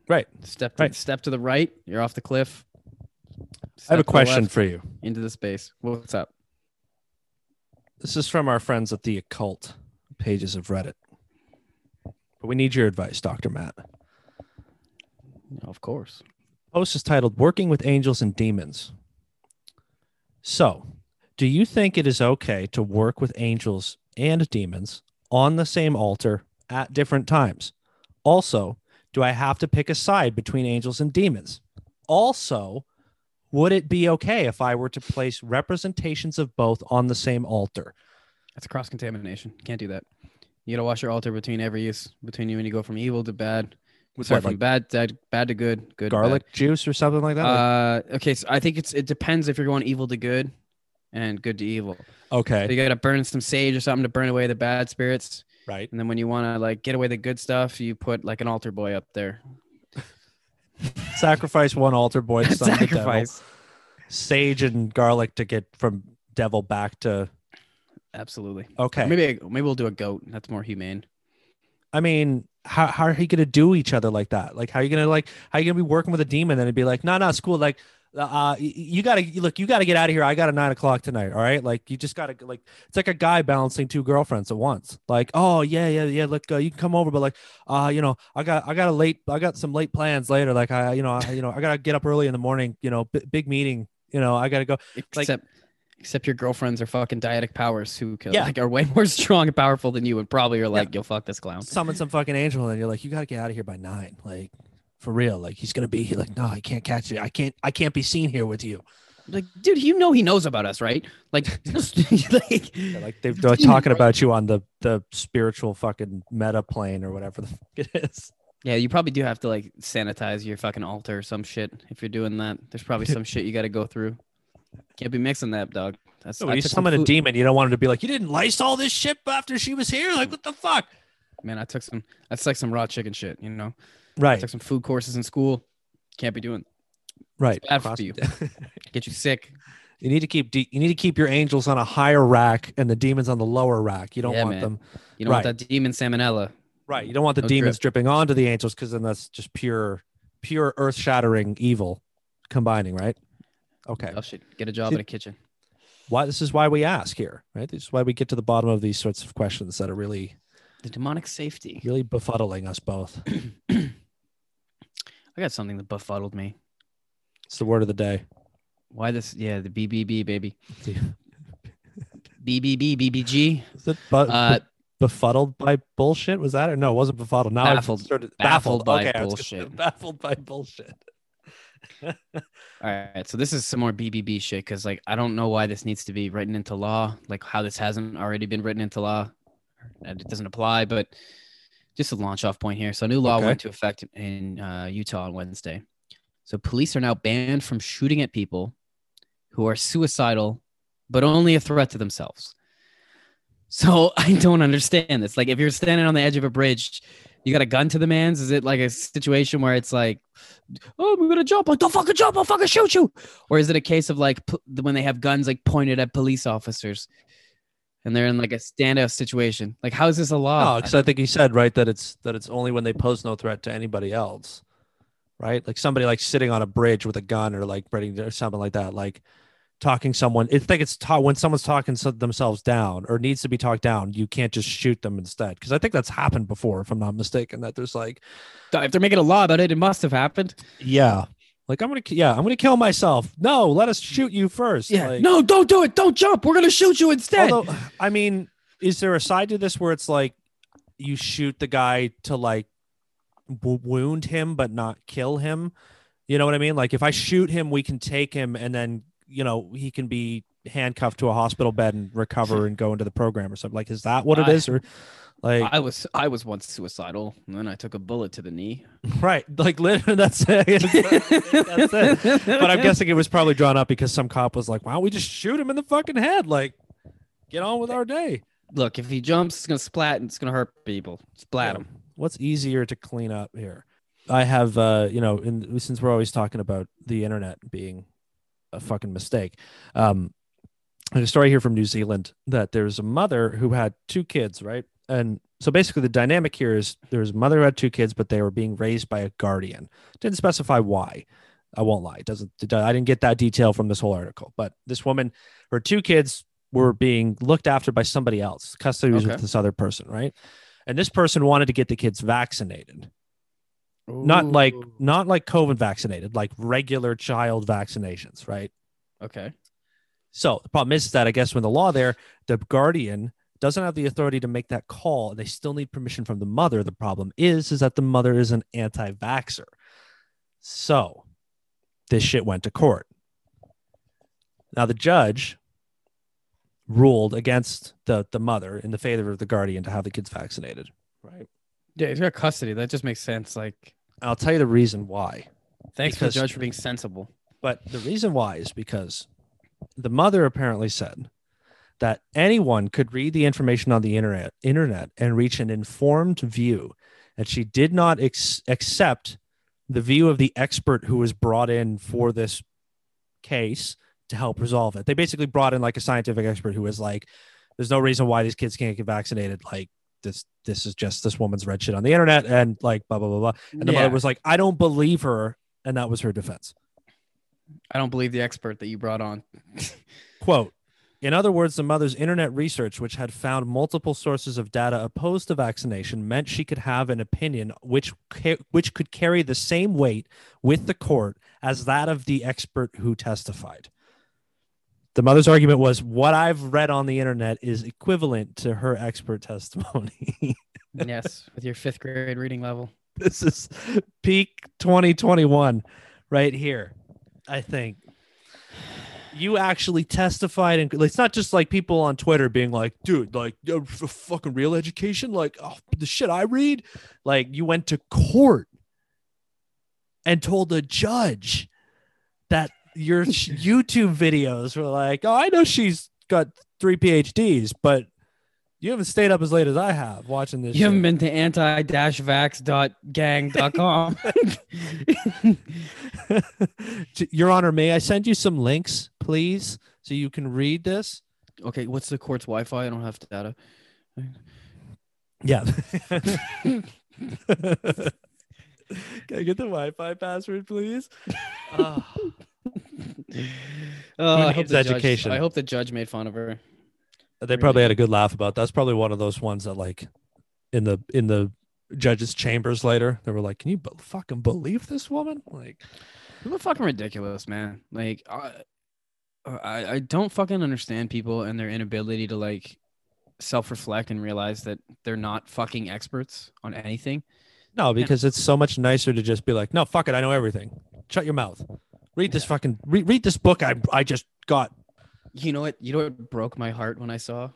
Speaker 1: Right.
Speaker 2: Step to,
Speaker 1: Right.
Speaker 2: step to the right, you're off the cliff.
Speaker 1: I have a
Speaker 2: Step
Speaker 1: question
Speaker 2: left,
Speaker 1: for you.
Speaker 2: into the space. What's up?
Speaker 1: This is from our friends at the occult pages of Reddit. But we need your advice, Dr. Matt.
Speaker 2: Of course.
Speaker 1: Post is titled Working with Angels and Demons. So, do you think it is okay to work with angels and demons on the same altar at different times? Also, do I have to pick a side between angels and demons? Also, would it be okay if I were to place representations of both on the same altar?
Speaker 2: That's cross contamination. Can't do that. You gotta wash your altar between every use between you when you go from evil to bad.
Speaker 1: With
Speaker 2: Sorry,
Speaker 1: what,
Speaker 2: from
Speaker 1: like
Speaker 2: bad to bad to good. Good to
Speaker 1: garlic juice or something like that?
Speaker 2: Uh, okay, so I think it's it depends if you're going evil to good, and good to evil. So
Speaker 1: okay,
Speaker 2: you gotta burn some sage or something to burn away the bad spirits,
Speaker 1: right.
Speaker 2: and then when you want to like get away the good stuff, you put like an altar boy up there.
Speaker 1: Sacrifice one altar boy to summon the devil. Sage and garlic to get from devil back to
Speaker 2: Absolutely.
Speaker 1: okay.
Speaker 2: Maybe maybe we'll do a goat. That's more humane.
Speaker 1: I mean, how how are you gonna do each other like that? Like, how are you gonna like how are you gonna be working with a demon and it'd be like, no, no, it's cool. Like, uh, you gotta look, you gotta get out of here. I got a nine o'clock tonight. All right, like you just gotta like it's like a guy balancing two girlfriends at once. Like, oh yeah, yeah, yeah. Look, uh, you can come over, but like, uh, you know, I got I got a late, I got some late plans later. Like, I, you know, I, you know, I gotta get up early in the morning. You know, b- big meeting. You know, I gotta go. Like-
Speaker 2: Except except your girlfriends are fucking dietic powers who
Speaker 1: Yeah.
Speaker 2: like are way more strong and powerful than you and probably are like, yo, fuck this clown.
Speaker 1: summon some fucking angel and you're like you got to get out of here by nine like for real like he's gonna be like no i can't catch you i can't i can't be seen here with you
Speaker 2: Like, dude, you know he knows about us, right? Like, like
Speaker 1: They're like they, they're talking about you on the the spiritual fucking meta plane or whatever the fuck it is
Speaker 2: Yeah, you probably do have to like sanitize your fucking altar or some shit if you're doing that. There's probably some shit you got to go through. Can't be mixing that, dog. That's
Speaker 1: when you summon a demon you don't want him to be like you didn't lice all this shit after she was here like what the fuck
Speaker 2: Man, I took some. That's like some raw chicken shit, you know.
Speaker 1: Right.
Speaker 2: Took some food courses in school. Can't be doing.
Speaker 1: Right.
Speaker 2: bad for you. Get you sick.
Speaker 1: You need to keep de- you need to keep your angels on a higher rack and the demons on the lower rack. You don't
Speaker 2: Yeah,
Speaker 1: want
Speaker 2: man.
Speaker 1: them
Speaker 2: You don't
Speaker 1: Right.
Speaker 2: want that demon salmonella.
Speaker 1: right. You don't want the
Speaker 2: No
Speaker 1: demons dripping onto the angels because then that's just pure pure earth shattering evil combining, right? Okay.
Speaker 2: Oh shit. Get a job
Speaker 1: See-
Speaker 2: in a kitchen.
Speaker 1: Why this is why we ask here, right? This is why we get to the bottom of these sorts of questions that are really
Speaker 2: The demonic safety.
Speaker 1: really befuddling us both.
Speaker 2: I got something that befuddled me.
Speaker 1: It's the word of the day.
Speaker 2: Why this? Yeah, the BBB baby. BBB BBG.
Speaker 1: Is it bu-
Speaker 2: Uh,
Speaker 1: befuddled by bullshit? Was that it? No, it wasn't befuddled. Now I've
Speaker 2: Baffled.
Speaker 1: started-
Speaker 2: Baffled by
Speaker 1: Okay, I was gonna say
Speaker 2: bullshit.
Speaker 1: Baffled by bullshit.
Speaker 2: All right, so this is some more BBB shit because, like, I don't know why this needs to be written into law, like how this hasn't already been written into law, and it doesn't apply. But just a launch off point here. So, a new law
Speaker 1: Okay.
Speaker 2: went into effect in uh, Utah on Wednesday. So, police are now banned from shooting at people who are suicidal, but only a threat to themselves. So, I don't understand this. Like, if you're standing on the edge of a bridge, you got a gun to the man's. Is it like a situation where it's like, oh, we're gonna jump. Like, don't fucking jump. I'll fucking shoot you. Or is it a case of like p- when they have guns like pointed at police officers, and they're in like a standout situation? Like, how is this a law?
Speaker 1: No, because I think he said right that it's that it's only when they pose no threat to anybody else, right? Like somebody like sitting on a bridge with a gun or like ready or something like that, like talking someone. It's like it's ta- when someone's talking themselves down or needs to be talked down, you can't just shoot them instead. Because I think that's happened before, if I'm not mistaken. That there's like,
Speaker 2: if they're making a law about it, it must have happened.
Speaker 1: yeah, like I'm gonna, yeah, I'm gonna kill myself. No, let us shoot you first. like,
Speaker 2: no, don't do it. Don't jump. We're gonna shoot you instead.
Speaker 1: Although, I mean, is there a side to this where it's like you shoot the guy to like w- wound him but not kill him? You know what I mean? Like if I shoot him, we can take him and then you know he can be handcuffed to a hospital bed and recover and go into the program or something. Like, is that what it
Speaker 2: I-
Speaker 1: is? Or like,
Speaker 2: I was I was once suicidal, and then I took a bullet to the knee.
Speaker 1: right? Like, literally, that's it. that's it. But I'm guessing it was probably drawn up because some cop was like, "Why don't we just shoot him in the fucking head? Like, get on with our day."
Speaker 2: Look, if he jumps, it's gonna splat and it's gonna hurt people. Splat him.
Speaker 1: What's easier to clean up here? I have, uh, you know, in, since we're always talking about the internet being a fucking mistake, um, there's a story here from New Zealand that there's a mother who had two kids, right? And so basically, the dynamic here is there's a mother who had two kids, but they were being raised by a guardian. Didn't specify why. I won't lie. It doesn't. I didn't get that detail from this whole article. But this woman, her two kids were being looked after by somebody else. Custody was
Speaker 2: Okay.
Speaker 1: with this other person, right? And this person wanted to get the kids vaccinated not like not like COVID vaccinated, like regular child vaccinations, right?
Speaker 2: okay.
Speaker 1: So the problem is that I guess when the law there, the guardian doesn't have the authority to make that call. and They still need permission from the mother. The problem is, is that the mother is an anti-vaxxer. So this shit went to court. Now the judge ruled against the the mother in the favor of the guardian to have the kids vaccinated. Right.
Speaker 2: Yeah, he's got custody. That just makes sense. Like,
Speaker 1: I'll tell you the reason why.
Speaker 2: thanks
Speaker 1: Because-
Speaker 2: for the judge for being sensible.
Speaker 1: But the reason why is because the mother apparently said that anyone could read the information on the internet, internet and reach an informed view, and she did not ex- accept the view of the expert who was brought in for this case to help resolve it. They basically brought in like a scientific expert who was like, "There's no reason why these kids can't get vaccinated. Like this, this is just this woman's red shit on the internet, and like blah blah blah blah." And the
Speaker 2: Yeah.
Speaker 1: mother was like, "I don't believe her," and that was her defense.
Speaker 2: I don't believe the expert that you brought on.
Speaker 1: Quote In other words, the mother's internet research, which had found multiple sources of data opposed to vaccination, meant she could have an opinion which which could carry the same weight with the court as that of the expert who testified. The mother's argument was what I've read on the internet is equivalent to her expert testimony.
Speaker 2: yes, with your fifth grade reading level.
Speaker 1: this is peak 2021 right here. I think you actually testified and it's not just like people on Twitter being like, dude, like fucking real education, like oh, the shit I read. Like you went to court and told a judge that your YouTube videos were like, oh, I know she's got three PhDs, but You haven't stayed up as late as I have watching this.
Speaker 2: You haven't been to anti-vax.gang.com.
Speaker 1: Your Honor, may I send you some links, please, so you can read this?
Speaker 2: okay, what's the court's Wi-Fi? I don't have data.
Speaker 1: Yeah. Can I get the Wi-Fi password, please? Ah.
Speaker 2: Oh, I hope the judge,
Speaker 1: education?
Speaker 2: I hope the judge made fun of her.
Speaker 1: They probably had a good laugh about. That's probably one of those ones that, like, in the in the judges' chambers later, they were like, "Can you be- fucking believe this woman?" Like,
Speaker 2: People are fucking ridiculous, man. Like, I, I, I don't fucking understand people and their inability to like self-reflect and realize that they're not fucking experts on anything.
Speaker 1: no, because it's so much nicer to just be like, "No, fuck it, I know everything." Shut your mouth. Read this fucking read, read this book I I just got.
Speaker 2: You know what? You know what broke my heart when I saw?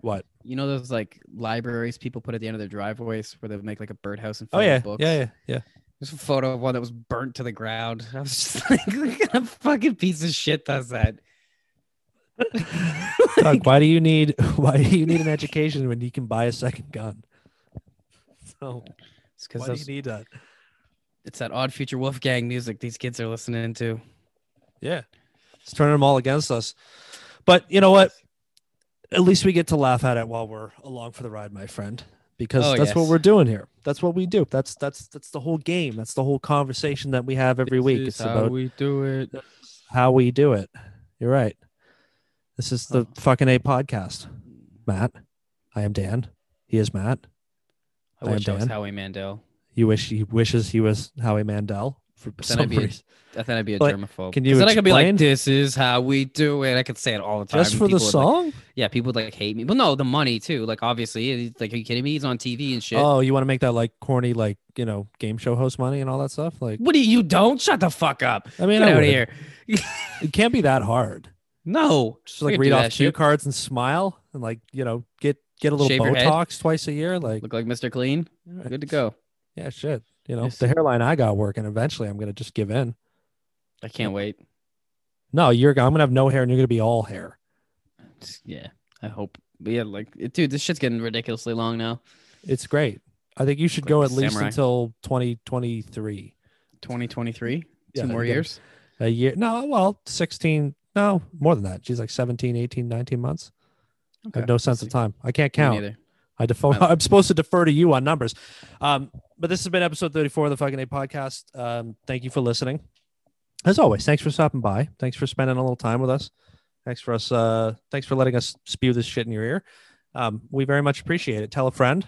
Speaker 1: What?
Speaker 2: You know those like libraries people put at the end of their driveways where they make like a birdhouse and
Speaker 1: Oh
Speaker 2: fill it
Speaker 1: yeah,
Speaker 2: books.
Speaker 1: yeah, yeah, yeah.
Speaker 2: There's a photo of one that was burnt to the ground. I was just like, what kind of fucking piece of shit does that?
Speaker 1: Doug, why do you need why do you need an education when you can buy a second gun? So
Speaker 2: It's because
Speaker 1: why do you need that?
Speaker 2: it's that odd future Wolfgang music these kids are listening to.
Speaker 1: Yeah, it's turning them all against us. But you know what? At least we get to laugh at it while we're along for the ride, my friend. Because
Speaker 2: Oh,
Speaker 1: that's what we're doing here. That's what we do. That's that's that's the whole game. That's the whole conversation that we have every week. It's about how
Speaker 2: we do it.
Speaker 1: how we do it. You're right. This is the fucking A podcast. Matt, I am Dan. He is Matt.
Speaker 2: I
Speaker 1: I
Speaker 2: wish I was
Speaker 1: Dan.
Speaker 2: Howie Mandel.
Speaker 1: You wish he wishes he was Howie Mandel for
Speaker 2: But then
Speaker 1: some
Speaker 2: I'd be a-
Speaker 1: reason.
Speaker 2: I think I'd be a
Speaker 1: But
Speaker 2: germaphobe.
Speaker 1: can you?
Speaker 2: then I could be like, "This is how we do it." I could say it all the time.
Speaker 1: Just for the
Speaker 2: would, like-
Speaker 1: song?
Speaker 2: yeah, people would like hate me. But no, the money too. Like obviously, like, are you kidding me? He's on TV and shit.
Speaker 1: Oh, you want to make that like corny, like you know, game show host money and all that stuff? Like,
Speaker 2: What do you, you don't? Shut the fuck up.
Speaker 1: I mean,
Speaker 2: Get
Speaker 1: I
Speaker 2: out of here.
Speaker 1: It can't be that hard.
Speaker 2: No.
Speaker 1: Just like read off cue cards and smile and like you know get get a little
Speaker 2: Shave.
Speaker 1: Botox twice a year. Like,
Speaker 2: Look like Mr. Clean. Good to go.
Speaker 1: yeah, shit. You know,
Speaker 2: Yes.
Speaker 1: the hairline I got working. Eventually, I'm gonna just give in.
Speaker 2: I can't wait.
Speaker 1: No, you're. I'm gonna have no hair, and you're gonna be all hair.
Speaker 2: Yeah, I hope. But yeah, like, dude, this shit's getting ridiculously long now.
Speaker 1: It's great. I think you should
Speaker 2: Like
Speaker 1: go at least
Speaker 2: samurai.
Speaker 1: until 2023.
Speaker 2: 2023.
Speaker 1: Yeah,
Speaker 2: Two more years.
Speaker 1: A year? No, well, 16. No, more than that. She's like 17, 18, 19 months. I have no sense of time. I can't count. I defer. I'm supposed to defer to you on numbers. Um, but this has been episode 34 of the fucking A podcast. Um, thank you for listening. As always, thanks for stopping by. Thanks for spending a little time with us. Thanks for us. Uh, thanks for letting us spew this shit in your ear. Um, we very much appreciate it. Tell a friend.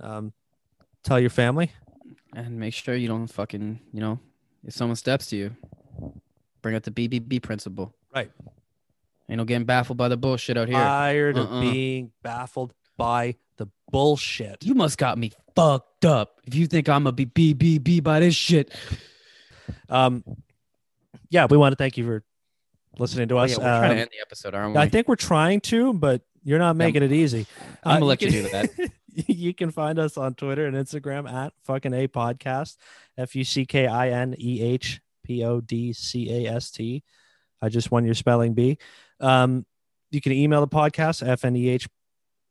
Speaker 1: Um, tell your family.
Speaker 2: And make sure you don't fucking, you know, if someone steps to you, bring up the BBB principle.
Speaker 1: Right.
Speaker 2: Ain't no getting baffled by the bullshit out here.
Speaker 1: Tired
Speaker 2: Uh-uh.
Speaker 1: of being baffled by the bullshit.
Speaker 2: you must got me fucked up if you think I'm a be BBB by this shit.
Speaker 1: Um, yeah, we want to thank you for listening to
Speaker 2: Oh,
Speaker 1: us.
Speaker 2: yeah, we're trying
Speaker 1: Um,
Speaker 2: to end the episode, aren't we?
Speaker 1: I think we're trying to, but you're not making it easy.
Speaker 2: I'm gonna
Speaker 1: Uh,
Speaker 2: let you
Speaker 1: can-
Speaker 2: do that.
Speaker 1: you can find us on Twitter and Instagram at fucking a podcast, F U C K I N E H P O D C A S T. I just won your spelling bee. Um, you can email the podcast, FNEH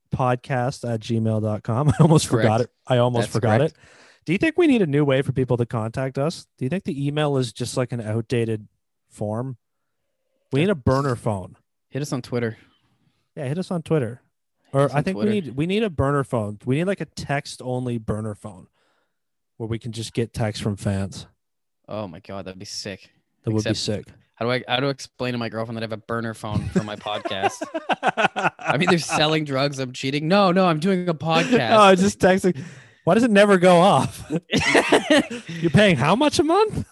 Speaker 1: podcast at gmail.com. I almost forgot it. I almost
Speaker 2: That's
Speaker 1: forgot
Speaker 2: correct.
Speaker 1: it. Do you think we need a new way for people to contact us? Do you think the email is just like an outdated form? We need a burner phone.
Speaker 2: Hit us on Twitter.
Speaker 1: Yeah, hit us on Twitter. Or I think
Speaker 2: Twitter.
Speaker 1: we need we need a burner phone. We need like a text only burner phone where we can just get text from fans.
Speaker 2: Oh my god, that'd be sick.
Speaker 1: That would be sick.
Speaker 2: How do I how do I explain to my girlfriend that I have a burner phone for my podcast? I'm either selling drugs, I'm cheating. No, no, I'm doing a podcast.
Speaker 1: Oh,
Speaker 2: podcast.
Speaker 1: just texting. Why does it never go off? You're paying how much a month?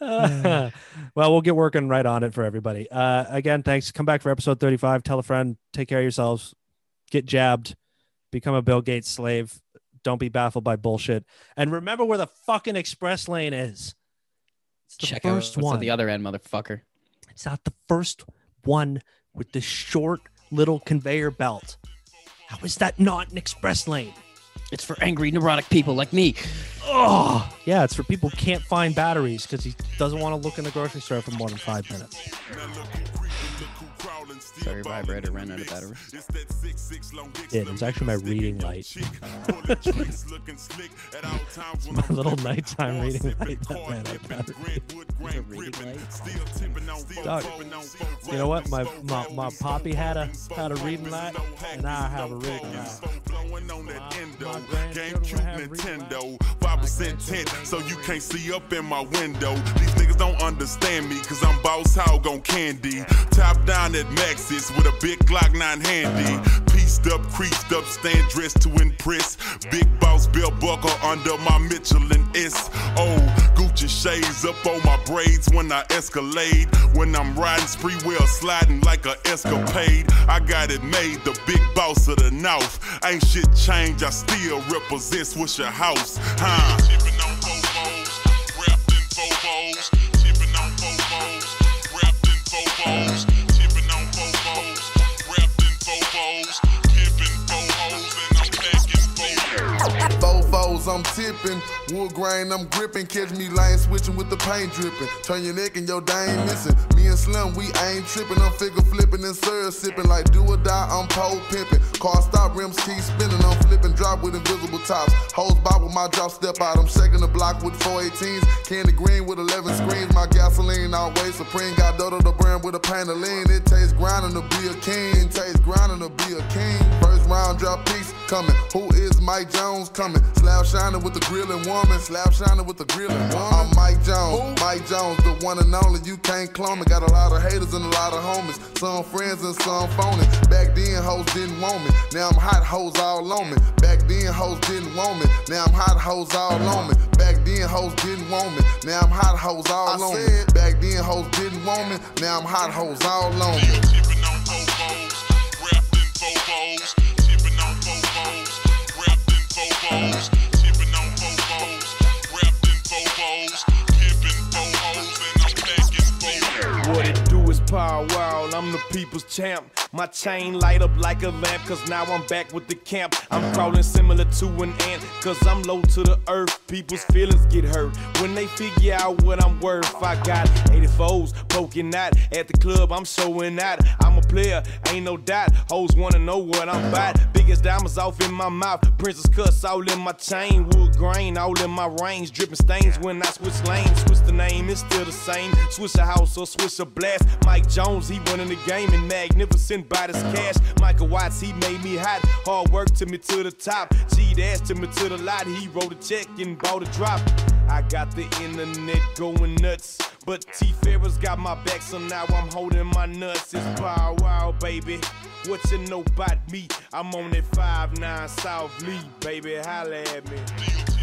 Speaker 1: well, we'll get working right on it for everybody. Uh, again, thanks. Come back for episode 35. Tell a friend. Take care of yourselves. Get jabbed. Become a Bill Gates slave. Don't be baffled by bullshit. And remember where the fucking express lane is. It's the
Speaker 2: Check out
Speaker 1: first
Speaker 2: what's
Speaker 1: one.
Speaker 2: at the other end, motherfucker.
Speaker 1: It's not the first one with the short little conveyor belt. How is that not an express lane?
Speaker 2: It's for angry, neurotic people like me.
Speaker 1: Oh, yeah, it's for people who can't find batteries because he doesn't want to look in the grocery store for more than five minutes.
Speaker 2: Sorry, vibrator ran out of battery.
Speaker 1: Yeah, it's actually my reading light. my little nighttime reading light that ran out of battery.
Speaker 2: Reading light?
Speaker 1: Dog, you know what? My, my my poppy had a had a reading light, and now I have a reading light. my grandchildren have
Speaker 3: Nintendo, five percent tint, so you can't see up in my window. These niggas don't understand me, cause I'm boss hog on candy. Top down at Maxis with a big Glock 9 handy. Pieced up, creased up, stand dressed to impress. Big boss belt buckle under my Mitchell & Ness. Oh, Gucci shades up on my braids when I escalade. When I'm riding spree wheel sliding like a escapade. I got it made, the big boss of the north. Ain't shit changed, I still represent Swishahouse. Huh? In I'm
Speaker 4: tipping. Wood grain, I'm gripping. Catch me lane switching with the paint dripping. Turn your neck and your dang missing. Me and Slim, we ain't tripping. I'm figure flipping and syrup sipping. Like do or die, I'm pole pimping. Car stop, rims keep spinning. I'm flipping drop with invisible tops. Hose bob with my drop step out. I'm shaking the block with 418s. Candy green with 11 screens. My gasoline always supreme. Got Dodo the brand with a pain of lean. It tastes grinding to be a king. Tastes grinding to be a king. First round drop piece coming. Who is Mike Jones coming? Slab shining with the grilling woman. Slab shining with the grilling woman. I'm Mike Jones. Mike Jones, the one and only. You can't clone me. Got a lot of haters and a lot of homies. Some friends and some phony. Back then, hoes didn't want me. Now I'm hot hoes all on me. Back then, hoes didn't want me. Now I'm hot hoes all on me. Back then, hoes didn't want me. Now I'm hot hoes all on me. Back then, hoes didn't want me. Now I'm hot hoes all on me.
Speaker 3: In Paul Wall, I'm
Speaker 5: the people's champ. My chain light up like a lamp, cause now I'm back with the camp. I'm crawling similar to an ant, cause I'm low to the earth. People's feelings get hurt when they figure out what I'm worth. I got 84s poking out at the club, I'm showing out. I'm a player, ain't no doubt. Hoes wanna know what I'm about. Biggest diamonds off in my mouth, princess cuts all in my chain. Wood grain all in my range, dripping stains when I switch lanes. Switch the name, it's still the same. Switch a house or switch a blast. Mike Jones, he running the game and magnificent by this cash. Michael Watts, he made me hot. Hard work took me to the top. Cheat ass took me to the lot. He wrote a check and bought a drop. I got the internet going nuts. But T Farris got my back, so now I'm holding my nuts. It's Paul Wall, baby. What you know about me? I'm on that 5-9 South Lee, baby. Holla at me.